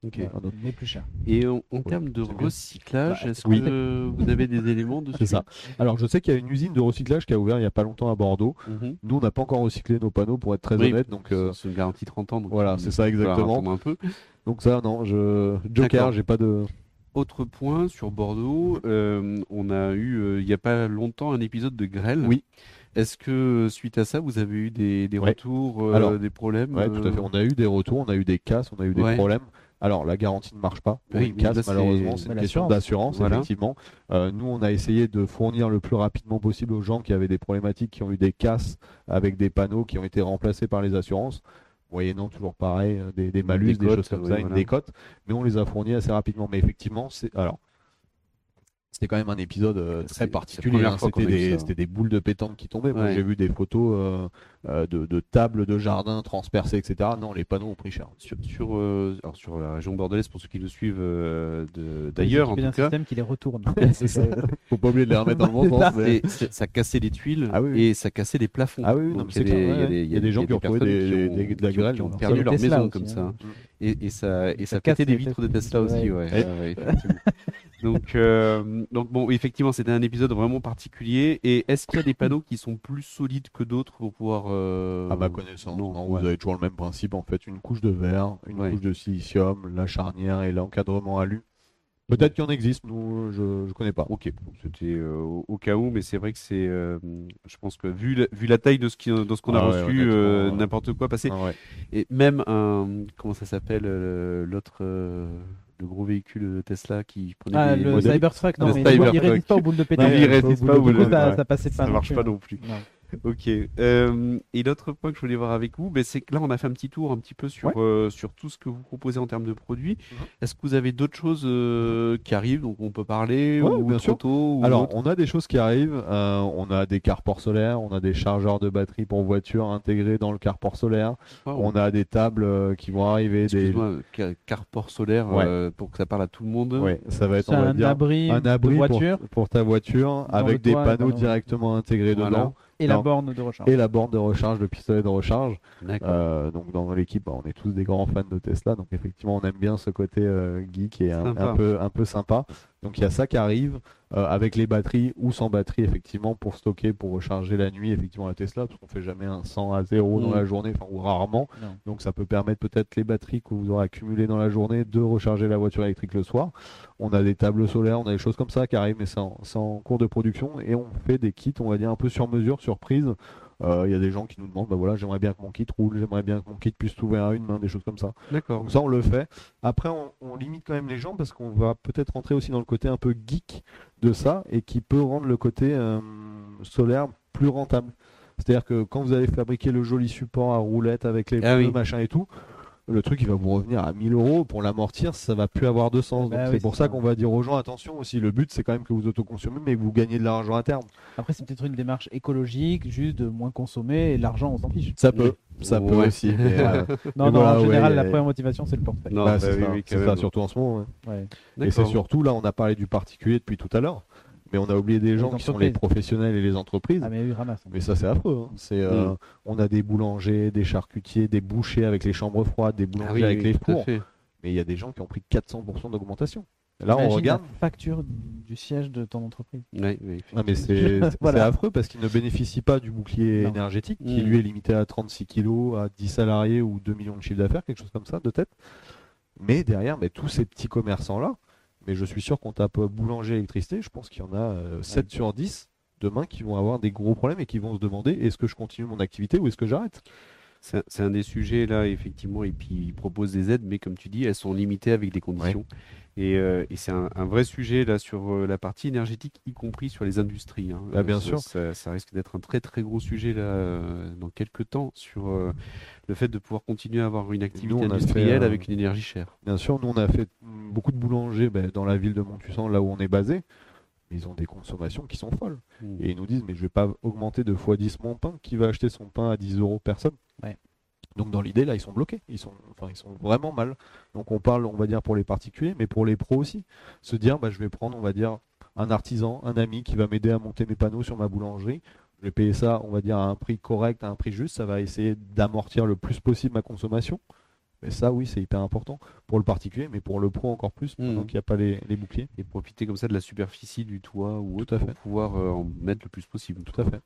ok.
un autre.
Mais plus cher.
Et en, en
Oui,
termes de recyclage,
Bah,
est-ce
oui.
que vous avez des éléments
C'est ça. Alors, je sais qu'il y a une usine de recyclage qui a ouvert il y a pas longtemps à Bordeaux.
Mhm.
Nous, on n'a pas encore recyclé nos panneaux pour être très
Oui,
honnête. Donc, euh,
c'est une garantie 30 ans. donc
voilà,
il
c'est ça exactement.
un peu.
Donc ça, non, je Joker, j'ai pas de.
Autre point sur Bordeaux, euh, on a eu euh, il n'y a pas longtemps un épisode de grêle.
Oui.
Est-ce que suite à ça, vous avez eu des, des
Ouais.
retours, euh,
Alors,
des problèmes
Ouais, tout à fait.
euh,
On a eu des retours, on a eu des casses, on a eu des
Ouais.
problèmes. Alors, la garantie ne marche pas. Pour
Oui,
une casse,
là, c'est-
malheureusement, c'est une question d'assurance,
Voilà.
effectivement. Euh, nous, on a essayé de fournir le plus rapidement possible aux gens qui avaient des problématiques, qui ont eu des casses avec des panneaux qui ont été remplacés par les assurances. Moyennant toujours pareil, euh, des, des malus, des, choses comme
oui,
ça,
voilà.
décote. Mais on les a fournis assez rapidement. Mais effectivement, c'est. Alors. C'était quand même un épisode euh, très particulier. hein. C'était des, des boules de pétanque qui tombaient. Moi, j'ai vu des photos euh, euh, de, de tables de jardin transpercées, etc. Non, les panneaux ont pris cher.
sur, sur, euh, alors sur la région bordelaise, pour ceux qui nous suivent euh, d'ailleurs, en
Il y a
tout
un
cas,
système qui les retourne. *laughs*
Ça. *laughs* Faut pas oublier de les remettre dans le bon *laughs* sens.
ça.
mais-
ça cassait les tuiles
Ah oui, oui.
et ça cassait les plafonds.
Ah oui, oui, non,
Donc,
mais c'est
il y a des-
clair,
il y a des-
ouais. Il y a des gens qui ont des- des- de la grêle
qui ont perdu leur maison comme
hein.
ça. Et, et ça, et ça,
Ça
les vitres de
Tesla.
Tesla aussi,
Ouais.
Donc, euh, donc bon, effectivement, c'était un épisode vraiment particulier. Et est-ce qu'il y a des panneaux qui sont plus solides que d'autres pour pouvoir euh,
À ma connaissance,
non,
non,
ouais.
vous avez toujours le même principe en fait, une couche de verre, une
Ouais.
couche de silicium, la charnière et l'encadrement alu. Peut-être qu'il en existe, nous je, je connais pas.
Ok, c'était euh, au, cas où, mais c'est vrai que c'est, euh, je pense que vu la, vu la taille de ce qui, de ce qu'on a
Ah ouais,
reçu, euh, n'importe quoi passer.
Ah ouais.
Et même un, comment ça s'appelle, l'autre, le gros véhicule Tesla qui prenait
Ah,
des
le
modèles.
Cybertruck, non,
Le
mais
Cybertruck.
il résiste pas aux boules de pétanque.
Non, il résiste
au
pas au bout
Du
de-
coup, ça,
ouais.
ça passait pas.
Ça marche pas non plus.
Non. *laughs*
Ok. Euh, et l'autre point que je voulais voir avec vous, ben, c'est que là, on a fait un petit tour un petit peu sur,
Ouais.
euh, sur tout ce que vous proposez en termes de produits.
Mhm.
Est-ce que vous avez d'autres choses euh, qui arrivent, donc on peut parler,
Ouais,
ou
bien sûr.
ou
Alors,
autre?
on a des choses qui arrivent. euh, on a des carports solaires, on a des chargeurs de batterie pour voiture intégrés dans le carport solaire. On a des tables euh, qui vont arriver. Des...
Carport solaire,
Ouais.
euh, pour que ça parle à tout le monde.
Ça va être, on va
un
dire,
abri,
un abri
de
pour-
voiture
pour, ta voiture
Dans
avec des
toit,
panneaux directement intégrés
Voilà.
dedans
et la borne de recharge.
et la borne de recharge, le pistolet de recharge.
D'accord.
Euh, donc dans l'équipe, bah, on est tous des grands fans de Tesla, donc effectivement on aime bien ce côté euh, geek et un peu un peu sympa. Donc il y a ça qui arrive euh, avec les batteries ou sans batterie effectivement pour stocker, pour recharger la nuit effectivement la Tesla, parce qu'on fait jamais un 100 à 0 dans
Mm.
la journée, enfin ou rarement.
Non.
Donc ça peut permettre peut-être les batteries que vous aurez accumulées dans la journée de recharger la voiture électrique le soir. On a des tables solaires, on a des choses comme ça qui arrivent, mais c'est en, c'est en cours de production et on fait des kits, on va dire un peu sur mesure, surprise. Euh, Il y a des gens qui nous demandent, bah voilà, j'aimerais bien que mon kit roule, j'aimerais bien que mon kit puisse s'ouvrir à une main, des choses comme ça.
D'accord.
Donc ça, on le fait. Après, on, on limite quand même les gens parce qu'on va peut-être rentrer aussi dans le côté un peu geek de ça et qui peut rendre le côté euh, solaire plus rentable. C'est-à-dire que quand vous allez fabriquer le joli support à roulette avec les
Ah
pneus,
oui.
machin et tout, le truc il va vous revenir à 1000 euros. Pour l'amortir, ça va plus avoir de sens.
Bah oui,
c'est pour ça
ça.
qu'on va dire aux gens attention aussi. Le but, c'est quand même que vous autoconsommez, mais que vous gagnez de l'argent à terme.
Après, c'est peut-être une démarche écologique, juste de moins consommer et l'argent, on s'en fiche.
Ça peut, ça peut
Ouais.
aussi. *laughs* euh,
Non, non,
voilà,
en général,
ouais,
la première motivation, c'est le portefeuille.
Non,
bah,
bah
c'est
oui,
ça,
oui,
surtout en ce moment. ouais.
Ouais.
Et c'est surtout là, on a parlé du particulier depuis tout à l'heure, mais on a oublié des gens qui sont les professionnels et les entreprises.
Ah, mais oui, ramasse.
Mais ça, c'est affreux. hein. C'est, euh,
Mm.
On a des boulangers, des charcutiers, des bouchers avec les chambres froides, des boulangers
Ah oui,
avec
oui,
les fours. Mais il y a des gens qui ont pris 400% d'augmentation. Là, on regarde.
la facture du siège de ton entreprise.
Ouais, oui,
Ah, mais c'est *laughs* c'est
Voilà.
affreux parce qu'ils ne bénéficient pas du bouclier
Non.
énergétique qui
Mm.
lui est limité à 36 kilos, à 10 salariés ou 2 millions de chiffre d'affaires, quelque chose comme ça de tête. Mais derrière, mais tous ces petits commerçants-là, mais je suis sûr qu'on tape euh, boulanger électricité, je pense qu'il y en a euh, 7 sur 10 demain qui vont avoir des gros problèmes et qui vont se demander est-ce que je continue mon activité ou est-ce que j'arrête?
C'est c'est un des sujets là, effectivement, et puis ils proposent des aides, mais comme tu dis, elles sont limitées avec des conditions. Et, euh, et c'est un, un vrai sujet là sur euh, la partie énergétique, y compris sur les industries. hein.
Bah, bien
ça,
sûr.
Ça, ça risque d'être un très très gros sujet là euh, dans quelques temps sur euh, le fait de pouvoir continuer à avoir une activité
fait,
industrielle
euh,
avec une énergie chère.
Bien sûr, nous on a fait beaucoup de boulangers ben, dans la ville de Montussan, là où on est basé. Ils ont des consommations qui sont folles.
Mm.
Et ils nous disent, mais je vais pas augmenter deux fois 10 mon pain. Qui va acheter son pain à 10 euros Personne?
Ouais.
Donc dans l'idée, là, ils sont bloqués. Ils sont, enfin, ils sont vraiment mal. Donc on parle, on va dire, pour les particuliers, mais pour les pros aussi. Se dire, bah, je vais prendre, on va dire, un artisan, un ami qui va m'aider à monter mes panneaux sur ma boulangerie. Je vais payer ça, on va dire, à un prix correct, à un prix juste. Ça va essayer d'amortir le plus possible ma consommation. Mais ça, oui, c'est hyper important pour le particulier, mais pour le pro encore plus, pendant qu'il n'y a pas les, les boucliers.
Et profiter comme ça de la superficie du toit ou
Tout
autre
à
pour pouvoir euh, en mettre le plus possible.
Tout à fait.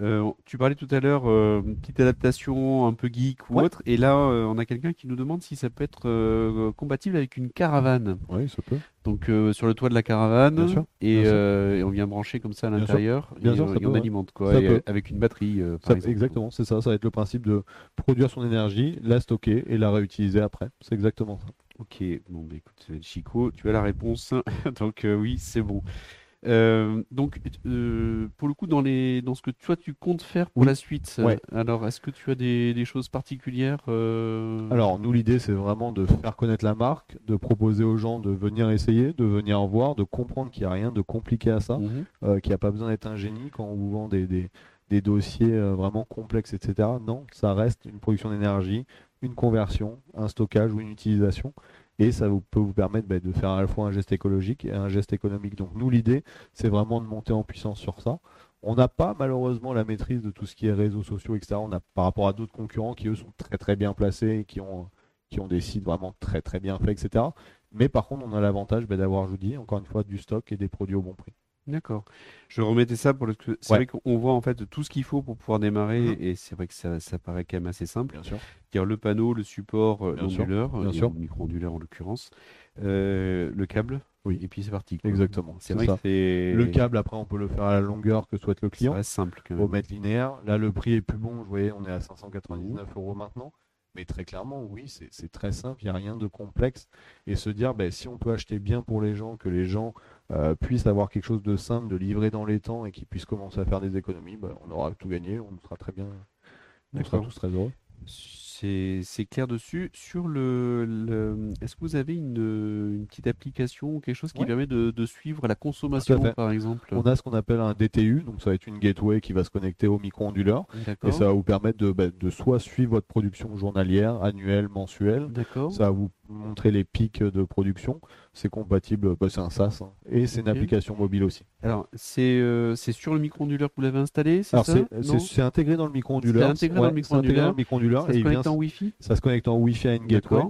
Euh, tu parlais tout à l'heure, euh, petite adaptation un peu geek ou
Ouais.
autre, et là euh, on a quelqu'un qui nous demande si ça peut être euh, compatible avec une caravane.
Oui, ça peut.
Donc sur le toit de la caravane,
Bien sûr,
et,
bien sûr.
et on vient brancher comme ça à l'intérieur, et,
sûr,
on
ouais.
alimente quoi, et, avec une batterie par
Ça-
exemple.
exactement, c'est ça. Ça va être le principe de produire son énergie, la stocker et la réutiliser après. C'est exactement ça.
Ok, bon bah écoute Chico, tu as la réponse, *laughs* donc oui c'est bon. Euh, donc euh, pour le coup dans les dans ce que toi tu comptes faire pour
Oui.
la suite,
Ouais.
euh, alors est-ce que tu as des, des choses particulières euh,
Alors, nous, l'idée, c'est vraiment de faire connaître la marque, de proposer aux gens de venir essayer, de venir voir, de comprendre qu'il n'y a rien de compliqué à ça,
mhm.
qu'il n'y a pas besoin d'être un génie quand on vous vend des, des, des dossiers vraiment complexes, etc. Non, ça reste une production d'énergie, une conversion, un stockage ou une utilisation. Et ça vous, peut vous permettre bah, de faire à la fois un geste écologique et un geste économique. Donc nous, l'idée, c'est vraiment de monter en puissance sur ça. On n'a pas malheureusement la maîtrise de tout ce qui est réseaux sociaux, etc. On a, par rapport à d'autres concurrents qui, eux, sont très très bien placés et qui ont, des sites vraiment très très bien faits, etc. Mais par contre, on a l'avantage bah, d'avoir, je vous dis, encore une fois, du stock et des produits au bon prix.
D'accord. Je remettais ça pour le c'est
Ouais.
vrai qu'on voit en fait tout ce qu'il faut pour pouvoir démarrer
Mhm.
et c'est vrai que ça, ça paraît quand même assez simple.
Bien sûr.
Dire le panneau, le support, euh,
Bien sûr,
l'onduleur,
bien
euh,
sûr.
micro-onduleur en l'occurrence, euh, le câble,
Oui.
et puis c'est parti. quoi.
Exactement,
C'est
c'est
vrai
ça.
que c'est
Le câble, après, on peut le faire à la longueur que souhaite le
ça
client.
reste simple quand
au
même.
mètre linéaire. Là, le prix est plus bon. Vous voyez, on est à 599 euros maintenant. Mais très clairement, oui, c'est très simple. Il n'y a rien de complexe. Et se dire, ben, si on peut acheter bien pour les gens, que les gens euh, puissent avoir quelque chose de simple, de livrer dans les temps et qu'ils puissent commencer à faire des économies, ben, on aura tout gagné. On sera très bien. On sera tous très heureux.
C'est clair dessus. Sur le, le- est-ce que vous avez une, une petite application ou quelque chose qui
Ouais.
permet de, de suivre la consommation,
fait.
par exemple?
On a ce qu'on appelle un DTU. Donc, ça va être une gateway qui va se connecter au micro-onduleur. Et
D'accord.
ça va vous permettre de, ben, de soit suivre votre production journalière, annuelle, mensuelle,
D'accord.
Ça va vous montrer les pics de production. C'est compatible, bah, c'est un SaaS hein. et c'est une application mobile aussi.
Alors, c'est euh, c'est sur le micro-onduleur que vous l'avez installé, c'est
intégré dans le micro-onduleur.
C'est intégré dans le
Ouais, c'est intégré dans le micro-onduleur
Ça
et
se
vient-
connecte en Wi-Fi?
ça se connecte en Wi-Fi à une gateway.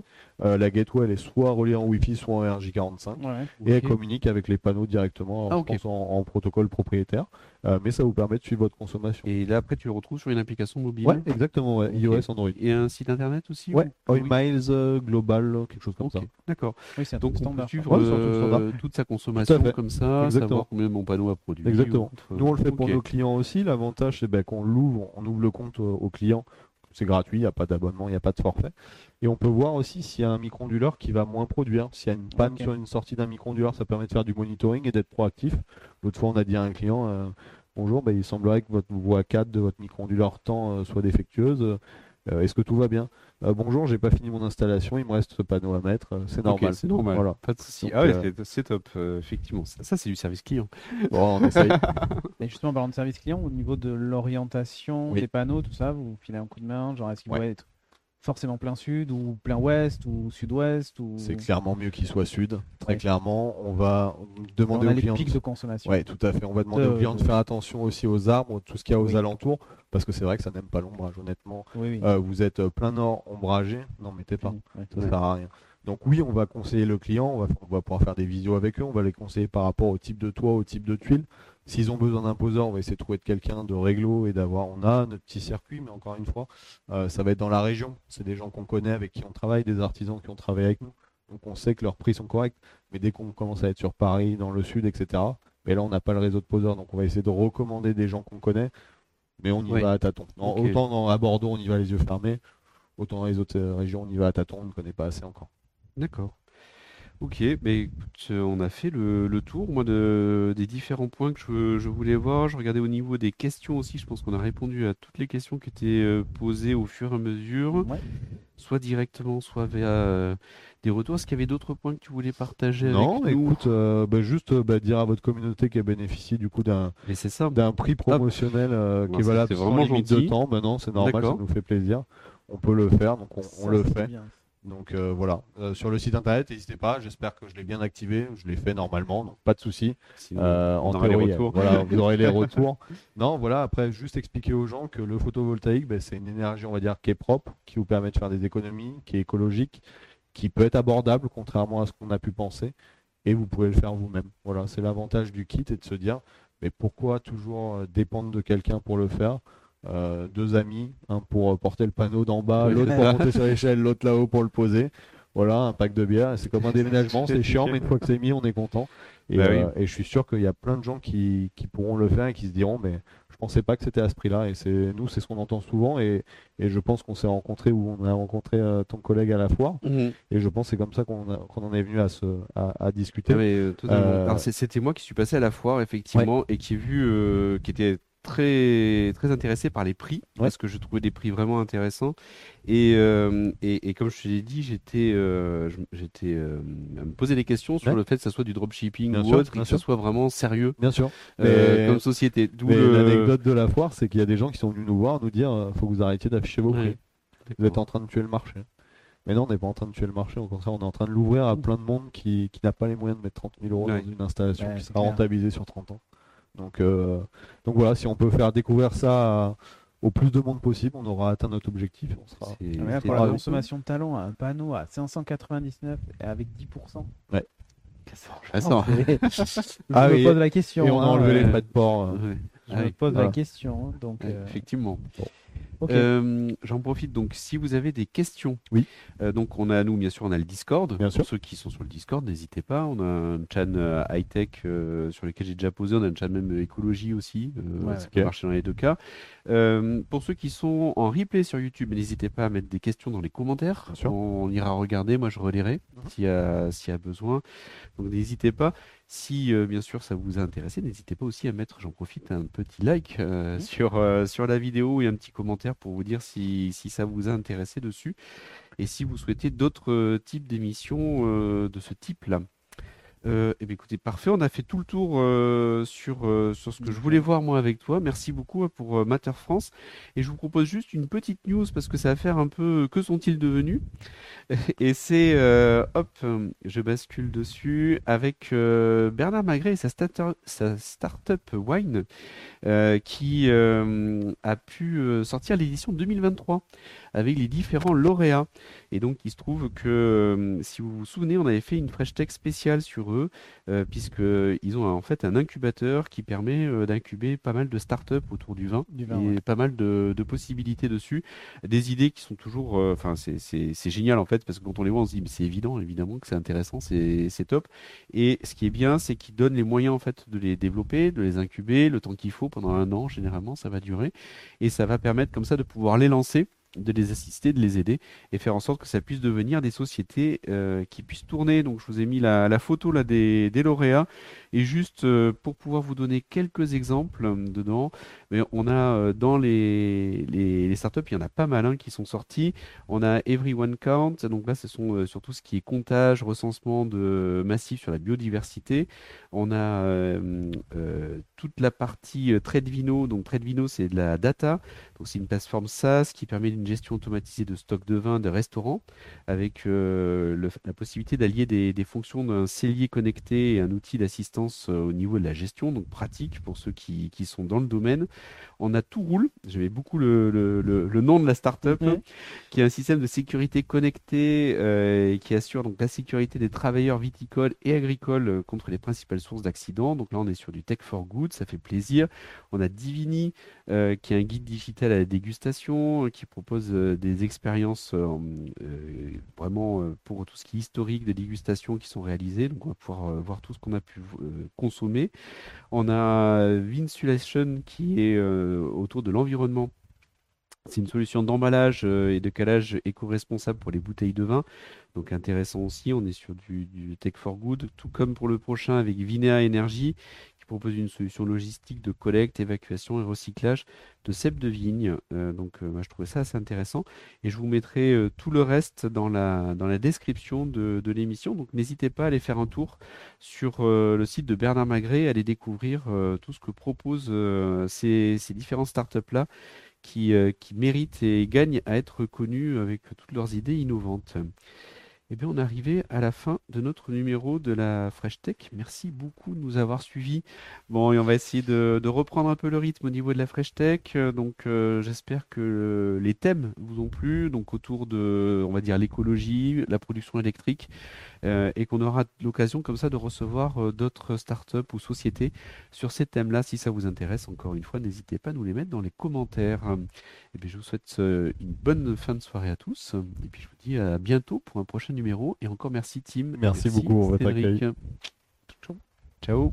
Euh, la gateway elle est soit reliée en Wi-Fi, soit en RJ45.
Ouais.
Et elle communique avec les panneaux directement
Ah,
pense, en, en protocole propriétaire. Euh, mais ça vous permet de suivre votre consommation.
Et là, après, tu le retrouves sur une application mobile.
Ouais, exactement, ouais. IOS, Android.
Et un site internet aussi?
Ouais,
ou-
Oil
oui.
Miles euh, Global, quelque chose comme ça.
d'accord.
Oui,
Donc on peut suivre
Ouais,
euh, toute sa consommation comme ça,
Exactement.
savoir combien mon panneau a produit.
Exactement.
ou.
Nous, on le fait pour nos clients aussi. L'avantage, c'est ben, qu'on l'ouvre, on ouvre le compte au, au client. C'est gratuit, il n'y a pas d'abonnement, il n'y a pas de forfait. Et on peut voir aussi s'il y a un micro-onduleur qui va moins produire. S'il y a une panne sur une sortie d'un micro-onduleur, ça permet de faire du monitoring et d'être proactif. L'autre fois, on a dit à un client euh, Bonjour, ben, il semblerait que votre voie 4 de votre micro-onduleur temps euh, soit défectueuse. Euh, Est-ce que tout va bien? Euh, Bonjour, j'ai pas fini mon installation, il me reste ce panneau à mettre, euh, c'est normal.
c'est normal.
Voilà.
Pas de souci. Ah ouais,
euh,
c'est- top, euh, effectivement. Ça, ça, c'est du service client. *laughs*
Bon, on essaye. *laughs*
Et justement, en parlant de service client, au niveau de l'orientation
Oui.
des panneaux, tout ça, vous filez un coup de main, genre est-ce qu'il
Ouais.
doit être forcément plein sud ou plein ouest ou sud-ouest ou
C'est clairement mieux qu'il soit sud. Très
Ouais.
clairement, on va
on
demander
a
aux
les
clients.
pics de consommation.
Ouais, tout à fait. On va demander
De-
aux clients de faire attention aussi aux arbres, tout ce qu'il y a aux
Oui.
alentours, parce que c'est vrai que ça n'aime pas l'ombrage, honnêtement.
Oui, oui.
Euh, vous êtes euh, plein nord ombragé, n'en mettez pas.
Ouais.
Ça sert à rien. Donc oui, on va conseiller le client, on va, on va pouvoir faire des visios avec eux, on va les conseiller par rapport au type de toit, au type de tuiles. S'ils ont besoin d'un poseur, on va essayer de trouver quelqu'un de réglo et d'avoir, on a notre petit circuit, mais encore une fois, euh, ça va être dans la région. C'est des gens qu'on connaît, avec qui on travaille, des artisans qui ont travaillé avec nous. Donc on sait que leurs prix sont corrects, mais dès qu'on commence à être sur Paris, dans le sud, etc., mais là on n'a pas le réseau de poseurs, donc on va essayer de recommander des gens qu'on connaît, mais on y
Oui.
va à tâtons. Non. Autant dans, à Bordeaux, on y va les yeux fermés, autant dans les autres euh, régions, on y va à tâtons, on ne connaît pas assez encore.
D'accord. Ok, mais écoute, euh, on a fait le, le tour, moi, de, des différents points que je, je voulais voir. Je regardais au niveau des questions aussi. Je pense qu'on a répondu à toutes les questions qui étaient euh, posées au fur et à mesure,
Ouais.
soit directement, soit via euh, des retours. Est-ce qu'il y avait d'autres points que tu voulais partager
Non,
avec nous?
écoute, euh, bah, juste euh, bah, dire à votre communauté qu'elle bénéficie du coup d'un
Mais c'est ça.
d'un prix promotionnel euh, qui est
ça,
valable
c'est
sans
vraiment
limite
gentil.
de temps. Bah non, c'est normal, ça
D'accord.
nous fait plaisir. On peut le faire, donc on, on
Ça,
le
c'est
fait.
bien.
Donc euh, voilà, Euh, sur le site internet, n'hésitez pas. J'espère que je l'ai bien activé. Je l'ai fait normalement, donc pas de souci. Euh, en
les
théorie,
retours.
voilà, vous aurez les *laughs* retours. Non, voilà. Après, juste expliquer aux gens que le photovoltaïque, ben, c'est une énergie, on va dire, qui est propre, qui vous permet de faire des économies, qui est écologique, qui peut être abordable, contrairement à ce qu'on a pu penser, et vous pouvez le faire vous-même. Voilà, c'est l'avantage du kit et de se dire, mais pourquoi toujours dépendre de quelqu'un pour le faire Euh, Deux amis, un pour euh, porter le panneau d'en bas, l'autre pour monter *laughs* sur l'échelle, l'autre là-haut pour le poser. Voilà, un pack de bière. C'est comme un déménagement, *laughs* c'est chiant, mais une fois que c'est mis, on est content. Et,
Bah oui.
euh, et je suis sûr qu'il y a plein de gens qui, qui pourront le faire et qui se diront, mais je pensais pas que c'était à ce prix-là. Et c'est nous, c'est ce qu'on entend souvent. Et, et je pense qu'on s'est rencontré ou on a rencontré euh, ton collègue à la foire.
Mhm.
Et je pense que c'est comme ça qu'on en est venu à, se, à, à discuter.
Ah, euh, c'était moi qui suis passé à la foire, effectivement, et qui ai vu, euh, qui était très, très intéressé par les prix, parce que je trouvais des prix vraiment intéressants. Et, euh, et, et comme je te l'ai dit, j'étais euh, je- j'étais euh, à me poser des questions sur
Ouais.
le fait que ça soit du dropshipping
Bien
ou
sûr,
autre, et que ça soit vraiment sérieux
Bien sûr.
euh,
Mais-
comme société. D'où le-
l'anecdote de la foire, c'est qu'il y a des gens qui sont venus nous voir, nous dire, euh, faut que vous arrêtiez d'afficher vos
Ouais.
prix. Vous êtes en train de tuer le marché. Mais non, on n'est pas en train de tuer le marché. Au contraire, on est en train de l'ouvrir à plein de monde qui, qui n'a pas les moyens de mettre 30 000 euros
Ouais.
dans une installation
Ouais,
qui sera
clair.
rentabilisée sur 30 ans. Donc, euh, donc voilà, si on peut faire découvrir ça à- au plus de monde possible, on aura atteint notre objectif. On sera...
Ah, pour la consommation de talent, un panneau à 599 et avec 10%.
Intéressant. *laughs*
Je
Ah
me
oui,
pose la question.
Et on a
hein,
enlevé
euh,
les frais de port. euh.
Ouais.
Je
Ah
me pose
Voilà.
la question. hein, Donc,
Ouais,
euh,
Euh, J'en profite donc si vous avez des questions.
Oui.
euh, donc on a nous bien sûr on a le Discord.
Bien
Pour
sûr.
ceux qui sont sur le Discord, n'hésitez pas. On a un chan high tech sur lequel j'ai déjà posé. On a un chan même euh, écologie aussi. euh,
Ouais,
ça
ok.
peut marcher dans les deux cas. Euh, pour ceux qui sont en replay sur YouTube, n'hésitez pas à mettre des questions dans les commentaires.
Bien sûr.
On ira regarder. Moi je relirai
Mhm.
s'il y a s'il y a besoin. Donc n'hésitez pas. Si euh, bien sûr ça vous a intéressé, n'hésitez pas aussi à mettre, j'en profite, un petit like euh,
Mhm.
sur, euh, sur la vidéo et un petit commentaire pour vous dire si, si ça vous a intéressé dessus et si vous souhaitez d'autres euh, types d'émissions euh, de ce type-là. Euh, eh bien, écoutez, parfait, on a fait tout le tour euh, sur, euh, sur ce que je voulais voir moi avec toi. Merci beaucoup euh, pour Matter France. Et je vous propose juste une petite news parce que ça va faire un peu que sont-ils devenus? *laughs* Et c'est, hop, je bascule dessus avec Bernard Magret et sa, start-up Wine euh, qui a pu sortir l'édition 2023 avec les différents lauréats. Et donc, il se trouve que, euh, si vous vous souvenez, on avait fait une Fresh Tech spéciale sur eux, euh, puisqu'ils ont en fait un incubateur qui permet euh, d'incuber pas mal de startups autour du vin,
Du vin,
et
ouais.
pas mal de, de possibilités dessus. Des idées qui sont toujours. euh, Enfin, c'est- génial en fait, parce que quand on les voit, on se dit, mais c'est évident, évidemment que c'est intéressant, c'est top. Et ce qui est bien, c'est qu'ils donnent les moyens en fait de les développer, de les incuber, le temps qu'il faut pendant un an, généralement, ça va durer. Et ça va permettre comme ça de pouvoir les lancer de les assister, de les aider et faire en sorte que ça puisse devenir des sociétés euh, qui puissent tourner. Donc je vous ai mis la, la photo là des, des lauréats Et juste euh, pour pouvoir vous donner quelques exemples euh, dedans, on a euh, dans les, startups, il y en a pas mal hein, qui sont sortis. On a Everyone Count, donc là, ce sont surtout ce qui est comptage, recensement de massif sur la biodiversité. On a toute la partie Tradevino, donc Tradevino, c'est de la data. Donc c'est une plateforme SaaS qui permet une gestion automatisée de stock de vin de restaurants avec la possibilité d'allier des, des fonctions d'un cellier connecté et un outil d'assistance euh, au niveau de la gestion, donc pratique pour ceux qui, qui sont dans le domaine. On a Tout Roule, j'aimais beaucoup le, le- le- le nom de la startup,
Ouais.
qui est un système de sécurité connecté euh, et qui assure donc la sécurité des travailleurs viticoles et agricoles euh, contre les principales sources d'accidents. Donc là, on est sur du tech for good, ça fait plaisir. On a Divini, euh, qui est un guide digital à la dégustation, qui propose des expériences vraiment pour tout ce qui est historique de dégustation qui sont réalisées. Donc on va pouvoir voir tout ce qu'on a pu consommer. On a Vinsulation qui est euh, autour de l'environnement. C'est une solution d'emballage euh, et de calage éco-responsable pour les bouteilles de vin. Donc intéressant aussi, on est sur du, Tech for Good, tout comme pour le prochain avec Vinea Energy, propose une solution logistique de collecte, évacuation et recyclage de cèpes de vigne. Euh, donc euh, moi, je trouvais ça assez intéressant. Et je vous mettrai euh, tout le reste dans la, dans la description de, de l'émission. Donc n'hésitez pas à aller faire un tour sur le site de Bernard Magret, aller découvrir tout ce que proposent ces, ces différentes startups-là qui, qui méritent et gagnent à être connus avec toutes leurs idées innovantes. Eh bien, on est arrivé à la fin de notre numéro de la Fresh Tech. Merci beaucoup de nous avoir suivis. Bon, et on va essayer de, reprendre un peu le rythme au niveau de la Fresh Tech. Euh, Donc, euh, j'espère que les thèmes vous ont plu. Donc, autour de, on va dire, l'écologie, la production électrique, euh, et qu'on aura l'occasion comme ça de recevoir d'autres startups ou sociétés sur ces thèmes-là. Si ça vous intéresse, encore une fois, n'hésitez pas à nous les mettre dans les commentaires. Et bien, je vous souhaite une bonne fin de soirée à tous. Et puis, je vous dis à bientôt pour un prochain numéro. Et encore merci, Tim.
Merci, beaucoup.
Ciao.